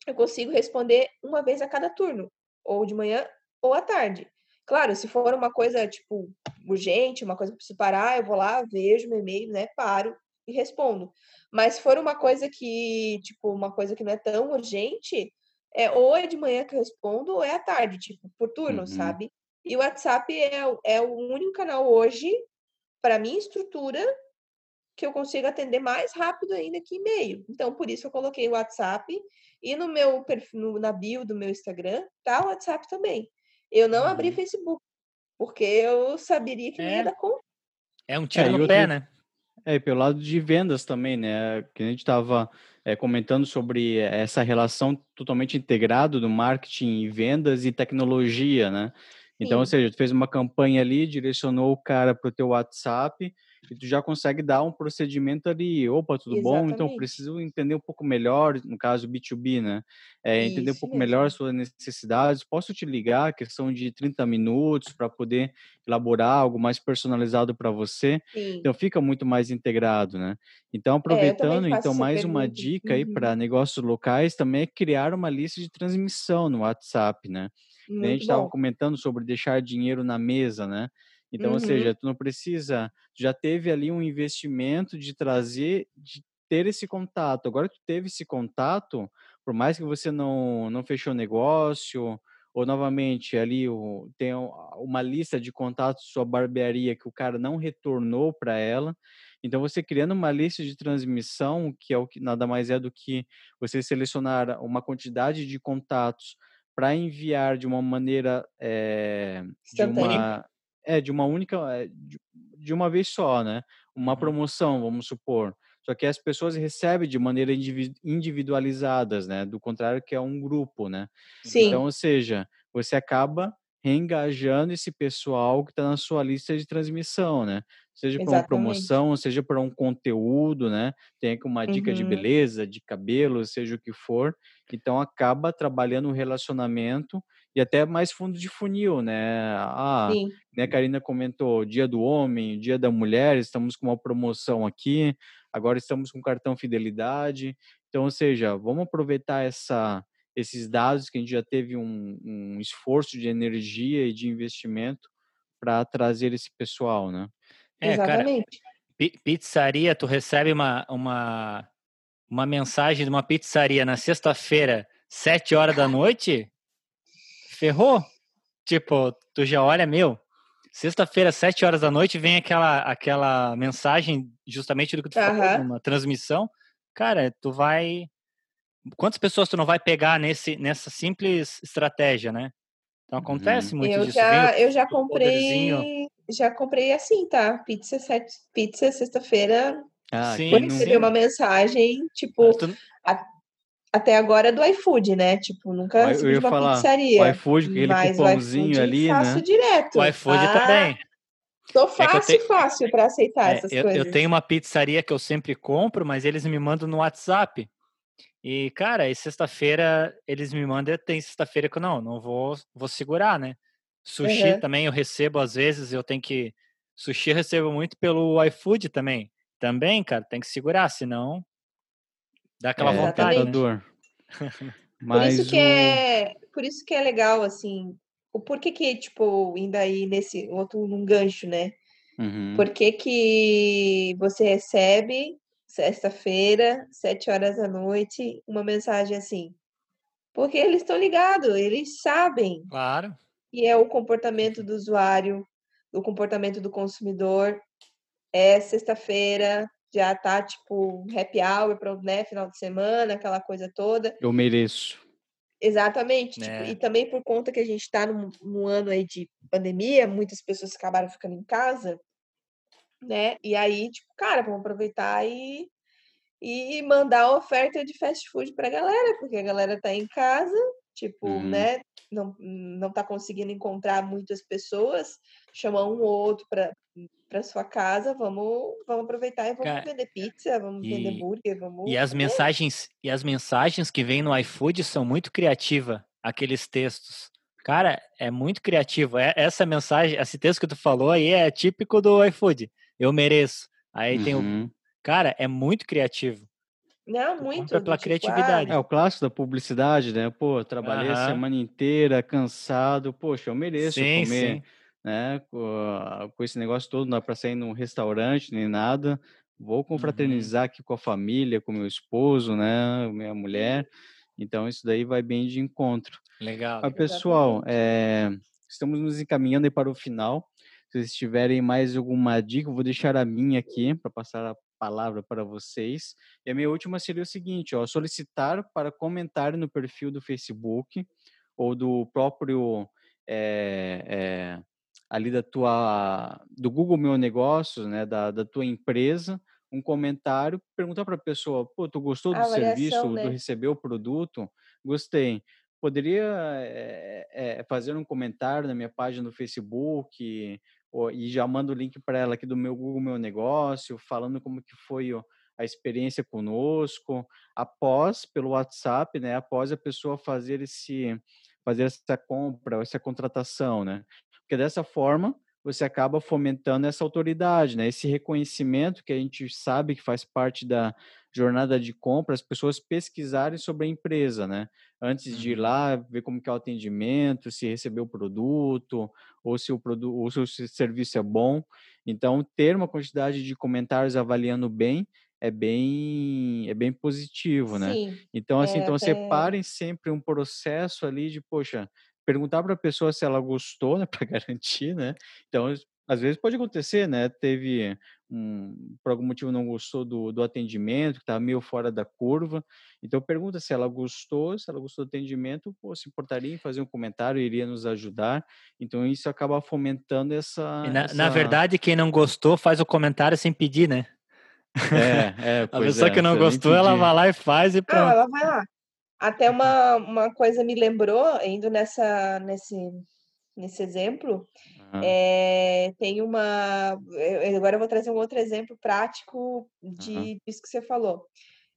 eu consigo responder uma vez a cada turno, ou de manhã ou à tarde. Claro, se for uma coisa, tipo, urgente, uma coisa que preciso parar, eu vou lá, vejo meu e-mail, né, paro e respondo. Mas se for uma coisa que, tipo, uma coisa que não é tão urgente, é ou é de manhã que eu respondo, ou é à tarde, tipo, por turno, uhum. sabe? E o WhatsApp é, é o único canal hoje para minha estrutura que eu consigo atender mais rápido ainda que e-mail. Então, por isso eu coloquei o WhatsApp e no meu perfil, na bio do meu Instagram, tá o WhatsApp também. Eu não uhum. abri Facebook, porque eu saberia que é. não ia dar conta. É um tiro é, no outro, pé, né? É, pelo lado de vendas também, né? Que a gente estava é, comentando sobre essa relação totalmente integrada do marketing e vendas e tecnologia, né? Então, ou seja, tu fez uma campanha ali, direcionou o cara para o teu WhatsApp e tu já consegue dar um procedimento ali. Opa, tudo Exatamente. bom? Então, preciso entender um pouco melhor, no caso B2B, né? É, entender um pouco mesmo. melhor as suas necessidades. Posso te ligar, questão de 30 minutos, para poder elaborar algo mais personalizado para você. Sim. Então, fica muito mais integrado, né? Então, é, aproveitando, é, então, mais uma dica aí uhum. para negócios locais também é criar uma lista de transmissão no WhatsApp, né? Muito a gente estava comentando sobre deixar dinheiro na mesa, né? Então, uhum. ou seja, tu não precisa, tu já teve ali um investimento de trazer, de ter esse contato. Agora que tu teve esse contato, por mais que você não, não fechou negócio, ou novamente ali o, tem uma lista de contatos sua barbearia que o cara não retornou para ela. Então, você criando uma lista de transmissão, que é o que nada mais é do que você selecionar uma quantidade de contatos para enviar de uma maneira é, de uma é de uma única eh, de, de uma vez só, né? Uma uhum. promoção, vamos supor. Só que as pessoas recebem de maneira individualizadas, né? Do contrário que é um grupo, né? Sim. Então, ou seja, você acaba reengajando esse pessoal que está na sua lista de transmissão, né? Seja para uma promoção, seja para um conteúdo, né? Tem aqui uma dica uhum. de beleza, de cabelo, seja o que for. Então acaba trabalhando o relacionamento e até mais fundo de funil, né? Ah, Sim. né, a Karina comentou, dia do homem, dia da mulher, estamos com uma promoção aqui, agora estamos com cartão fidelidade. Então, ou seja, vamos aproveitar essa esses dados que a gente já teve um, um esforço de energia e de investimento para trazer esse pessoal, né? É, Exatamente. Cara, pizzaria, tu recebe uma, uma, uma mensagem de uma pizzaria na sexta-feira, sete horas da noite, ferrou. Tipo, tu já olha, meu, sexta-feira, sete horas da noite, vem aquela, aquela mensagem justamente do que tu uhum. falou, uma transmissão. Cara, tu vai quantas pessoas tu não vai pegar nesse, nessa simples estratégia, né? Então acontece uhum. muito eu disso. Já, eu já comprei, já comprei assim, tá? Pizza, sete, pizza sexta-feira. Ah, sim. Recebi uma mensagem, tipo, ah, tu... a, até agora é do iFood, né? Tipo, nunca recebi uma falar, pizzaria. O iFood, aquele mas cupomzinho o ali, faço né? direto. O iFood ah, também. Tô fácil, é te... fácil para aceitar é, essas eu, coisas. Eu tenho uma pizzaria que eu sempre compro, mas eles me mandam no WhatsApp. E, cara, e sexta-feira eles me mandam, tem sexta-feira que eu não, não vou, vou segurar, né? Sushi uhum. também eu recebo às vezes, eu tenho que. Sushi eu recebo muito pelo iFood também. Também, cara, tem que segurar, senão dá aquela é, vontade. Né? Mas <laughs> por isso que o... é, por isso que é legal, assim, o porquê que, tipo, ainda aí nesse outro num gancho, né? Uhum. Por que, que você recebe sexta-feira, sete horas da noite, uma mensagem assim. Porque eles estão ligados, eles sabem. Claro. E é o comportamento do usuário, o comportamento do consumidor. É sexta-feira, já tá tipo happy hour para né, final de semana, aquela coisa toda. Eu mereço. Exatamente. Tipo, é. e também por conta que a gente está num, num ano aí de pandemia, muitas pessoas acabaram ficando em casa né? E aí, tipo, cara, vamos aproveitar e, e mandar oferta de fast food pra galera, porque a galera tá em casa, tipo, uhum. né? Não, não tá conseguindo encontrar muitas pessoas, chamar um ou outro para para sua casa, vamos, vamos aproveitar e vamos Cara, vender pizza, vamos e, vender burger, vamos. E as mensagens e as mensagens que vêm no iFood são muito criativas, aqueles textos. Cara, é muito criativo. É, essa mensagem, esse texto que tu falou aí é típico do iFood eu mereço. Aí uhum. tem o. Uhum. Cara, é muito criativo. Não, muito. pela tipo, criatividade. É o clássico da publicidade, né? Pô, trabalhei uhum. a semana inteira, cansado. Poxa, eu mereço sim, comer. Sim. Né? Com, com, esse negócio todo, não é para sair num restaurante nem nada. Vou confraternizar uhum. aqui com a família, com meu esposo, né? Minha mulher. Então, isso daí vai bem de encontro. Legal. Mas, pessoal, é, estamos nos encaminhando para o final. Se vocês tiverem mais alguma dica, eu vou deixar a minha aqui para passar a palavra para vocês. E a minha última seria o seguinte, ó, solicitar para comentar no perfil do Facebook ou do próprio é, é, ali da tua do Google Meu Negócios, né, da, da tua empresa, um comentário, perguntar para a pessoa, pô, tu gostou do serviço, né? tu recebeu o produto? Gostei. Poderia é, é, fazer um comentário na minha página no Facebook e já mando o link para ela aqui do meu Google Meu Negócio, falando como que foi a experiência conosco, após, pelo WhatsApp, né, após a pessoa fazer esse fazer essa compra, essa contratação, né? Porque dessa forma você acaba fomentando essa autoridade, né? Esse reconhecimento que a gente sabe que faz parte da jornada de compra, as pessoas pesquisarem sobre a empresa, né? Antes de ir uhum. lá ver como que é o atendimento, se recebeu o produto, ou se o produto, ou se o serviço é bom. Então, ter uma quantidade de comentários avaliando bem é bem é bem positivo, né? Sim, então assim, é, então separem sempre um processo ali de, poxa, perguntar para a pessoa se ela gostou, né, <laughs> para garantir, né? Então, às vezes pode acontecer, né? Teve um, por algum motivo não gostou do, do atendimento, que estava meio fora da curva. Então pergunta se ela gostou, se ela gostou do atendimento, pô, se importaria em fazer um comentário, iria nos ajudar. Então isso acaba fomentando essa na, essa... na, verdade, quem não gostou faz o comentário sem pedir, né? É, é, <laughs> a pessoa é, que não gostou, ela vai lá e faz e pronto. Ah, ela vai lá. Até uma, uma coisa me lembrou, indo nessa, nesse, nesse exemplo, uhum. é, tem uma. Eu, agora eu vou trazer um outro exemplo prático de, uhum. disso que você falou,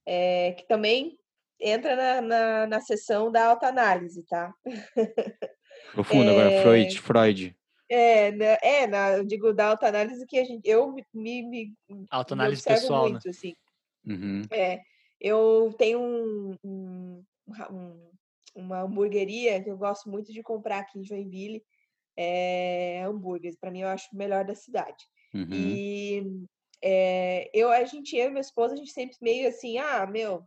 é, que também entra na, na, na sessão da autoanálise, tá? <laughs> Profundo, é, agora, Freud. Freud. É, né, é na, eu digo da autoanálise que a gente, eu me, me, autoanálise me pessoal, muito, né? assim. Uhum. É, eu tenho um, um, um, uma hamburgueria que eu gosto muito de comprar aqui em Joinville, é, hambúrgueres. Para mim, eu acho o melhor da cidade. Uhum. E é, eu, a gente, eu e minha esposa, a gente sempre meio assim, ah, meu,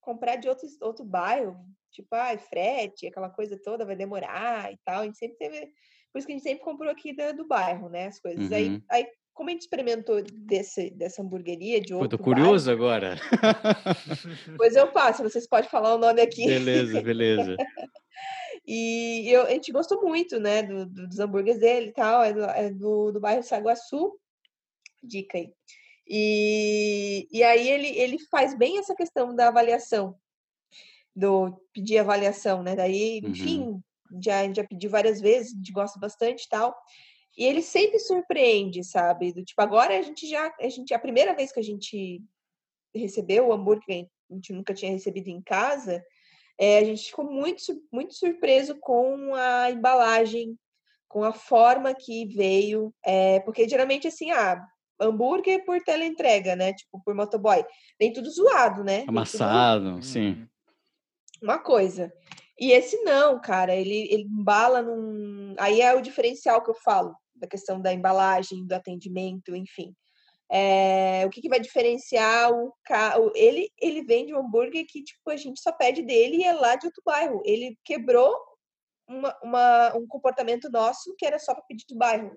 comprar de outro, outro bairro, tipo, ah, frete, aquela coisa toda vai demorar e tal. A gente sempre teve. Por isso que a gente sempre comprou aqui do, do bairro, né? As coisas. Uhum. Aí, aí como a gente experimentou desse, dessa hamburgueria de outro Pô, tô curioso bar, agora. <laughs> Pois eu passo, vocês podem falar o nome aqui. Beleza, beleza. <laughs> e eu, a gente gostou muito, né, do, do, dos hambúrgueres dele e tal, é do, é do, do bairro Saguaçu, dica aí. E, e aí ele, ele faz bem essa questão da avaliação, do pedir avaliação, né, daí, enfim, uhum. já, já pediu várias vezes, a gente gosta bastante e tal, e ele sempre surpreende, sabe? Do tipo, agora a gente já. A, gente, a primeira vez que a gente recebeu o hambúrguer, a gente nunca tinha recebido em casa, é, a gente ficou muito, muito surpreso com a embalagem, com a forma que veio. É, porque geralmente, assim, ah, hambúrguer por teleentrega, né? Tipo, por motoboy. Vem tudo zoado, né? Amassado, tudo... sim. Uhum. Uma coisa. E esse não, cara, ele, ele embala num. Aí é o diferencial que eu falo, da questão da embalagem, do atendimento, enfim. É, o que, que, vai diferenciar o carro? Ele, ele vende um hambúrguer que tipo, a gente só pede dele e é lá de outro bairro. Ele quebrou uma, uma um comportamento nosso que era só para pedir do bairro.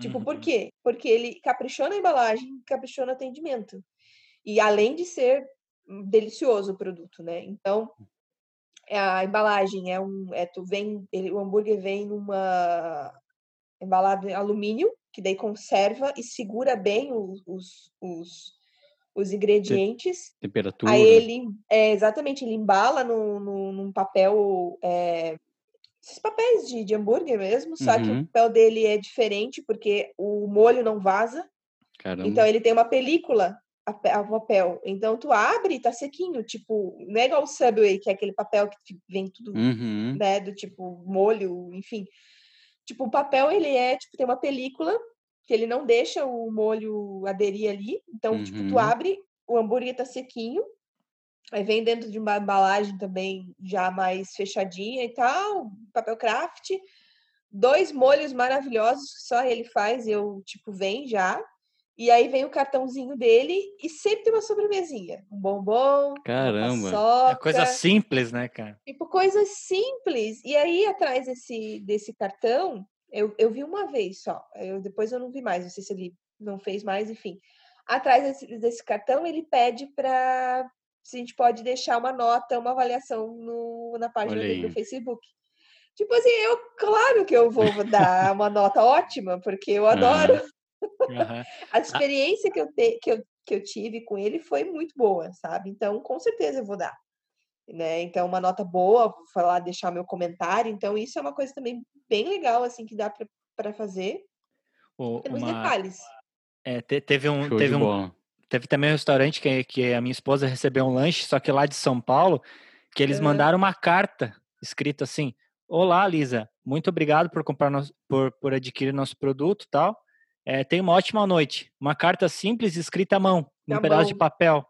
Tipo, uhum. por quê? Porque ele caprichou na embalagem, caprichou no atendimento. E além de ser delicioso o produto, né? Então, a embalagem é um, é tu vem, ele, o hambúrguer vem numa embalado em alumínio, que daí conserva e segura bem os, os, os, ingredientes. Temperatura. Aí ele, é, exatamente, ele embala no, no, num papel, é, esses papéis de, de hambúrguer mesmo, só uhum. que o uhum. papel dele é diferente porque o molho não vaza. Caramba. Então ele tem uma película a, papel. Então tu abre e tá sequinho, tipo, não é igual o Subway, que é aquele papel que vem tudo, uhum. né, do tipo molho, enfim. Tipo, o papel ele é, tipo, tem uma película que ele não deixa o molho aderir ali. Então, uhum. tipo, tu uhum. abre, o hambúrguer tá sequinho. Aí vem dentro de uma embalagem também já mais fechadinha e tal, papel craft. Dois molhos maravilhosos que só ele faz, eu, tipo, vem já. E aí vem o cartãozinho dele e sempre tem uma sobremesinha. Um bombom, Caramba. Uma é coisa simples, né, cara? Tipo, coisas simples. E aí, atrás desse, desse cartão, eu, eu vi uma vez só. Eu, depois eu não vi mais, não sei se ele não fez mais, enfim. Atrás desse, desse cartão, ele pede para se a gente pode deixar uma nota, uma avaliação no, na página dele do Facebook. Tipo assim, eu, claro que eu vou dar uma nota ótima, porque eu adoro. Uhum. A experiência que eu, te, que, eu, que eu tive com ele foi muito boa, sabe? Então, com certeza eu vou dar. Né? Então, uma nota boa, vou falar, deixar meu comentário. Então, isso é uma coisa também bem legal, assim, que dá para fazer. Temos uma... detalhes. É, te, teve um, teve um, teve também um restaurante que, que a minha esposa recebeu um lanche, só que lá de São Paulo, que eles uhum. mandaram uma carta escrita assim: Olá, Lisa, muito obrigado por comprar nosso, por, por adquirir nosso produto tal. É, tenha uma ótima noite. Uma carta simples escrita à mão, num pedaço de papel.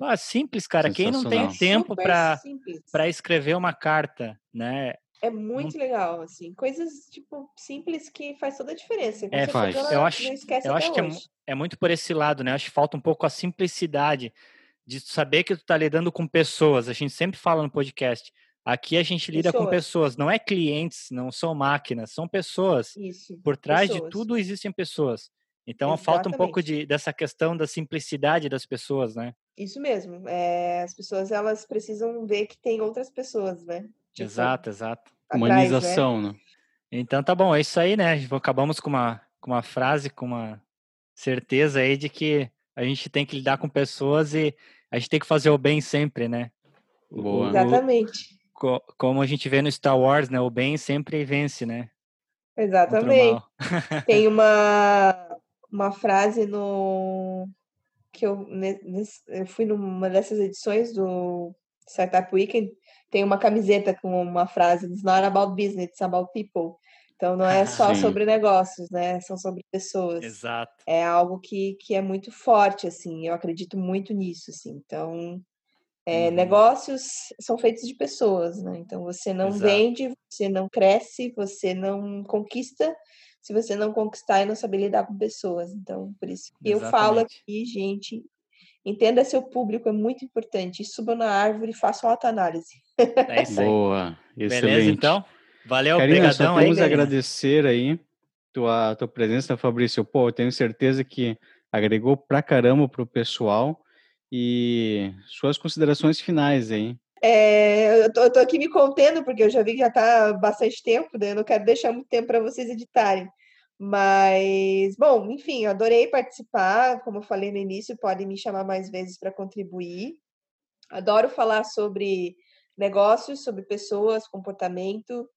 Ah, simples, cara. Quem não tem tempo para escrever uma carta, né? É muito não... legal, assim. Coisas, tipo, simples que faz toda a diferença. é, faz. Eu acho, eu acho que é, é, muito por esse lado, né? Eu acho que falta um pouco a simplicidade de saber que tu tá lidando com pessoas. A gente sempre fala no podcast. Aqui a gente lida pessoas. com pessoas, não é clientes, não são máquinas, são pessoas. Isso. Por trás pessoas. de tudo existem pessoas. Então Exatamente. falta um pouco de, dessa questão da simplicidade das pessoas, né? Isso mesmo. É, as pessoas elas precisam ver que tem outras pessoas, né? Tipo, exato, exato. Atrás, Humanização, né? né? Então tá bom, é isso aí, né? Acabamos com uma, com uma frase, com uma certeza aí de que a gente tem que lidar com pessoas e a gente tem que fazer o bem sempre, né? Boa. Exatamente como a gente vê no Star Wars, né? O bem sempre vence, né? Exatamente. Tem <laughs> uma, uma frase no que eu, eu fui numa dessas edições do Startup Weekend, tem uma camiseta com uma frase It's not about business, it's about people. Então não é só Sim. sobre negócios, né? São sobre pessoas. Exato. É algo que, que é muito forte, assim. Eu acredito muito nisso, assim. Então é, uhum. Negócios são feitos de pessoas, né? Então você não Exato. vende, você não cresce, você não conquista se você não conquistar e não saber lidar com pessoas. Então, por isso que eu falo aqui, gente, entenda seu público, é muito importante. Suba na árvore e faça uma autoanálise. É isso aí. Boa, excelente. Beleza, então? Valeu, Karina, só temos aí, agradecer aí tua, tua presença, Fabrício. Pô, eu tenho certeza que agregou pra caramba pro pessoal. E suas considerações finais aí. É, eu, tô, eu tô aqui me contendo, porque eu já vi que já está bastante tempo, né? eu não quero deixar muito tempo para vocês editarem. Mas, bom, enfim, eu adorei participar. Como eu falei no início, podem me chamar mais vezes para contribuir. Adoro falar sobre negócios, sobre pessoas, comportamento,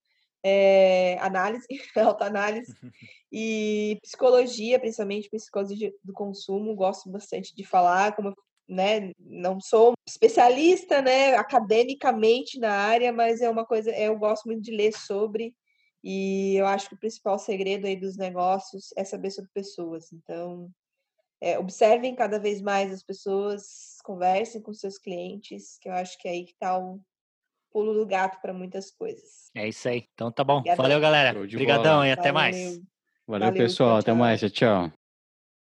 é, análise, <laughs> autoanálise <laughs> e psicologia, principalmente psicologia do consumo. Gosto bastante de falar, como eu né, não sou especialista, né, academicamente na área, mas é uma coisa, eu gosto muito de ler sobre e eu acho que o principal segredo aí dos negócios é saber sobre pessoas. Então, é, observem cada vez mais as pessoas, conversem com seus clientes, que eu acho que é aí que está o pulo do gato para muitas coisas. É isso aí. Então tá bom. Obrigadão. Valeu, galera. Obrigadão e até Valeu. mais. Valeu, Valeu pessoal. Tchau, tchau. Até mais. Tchau.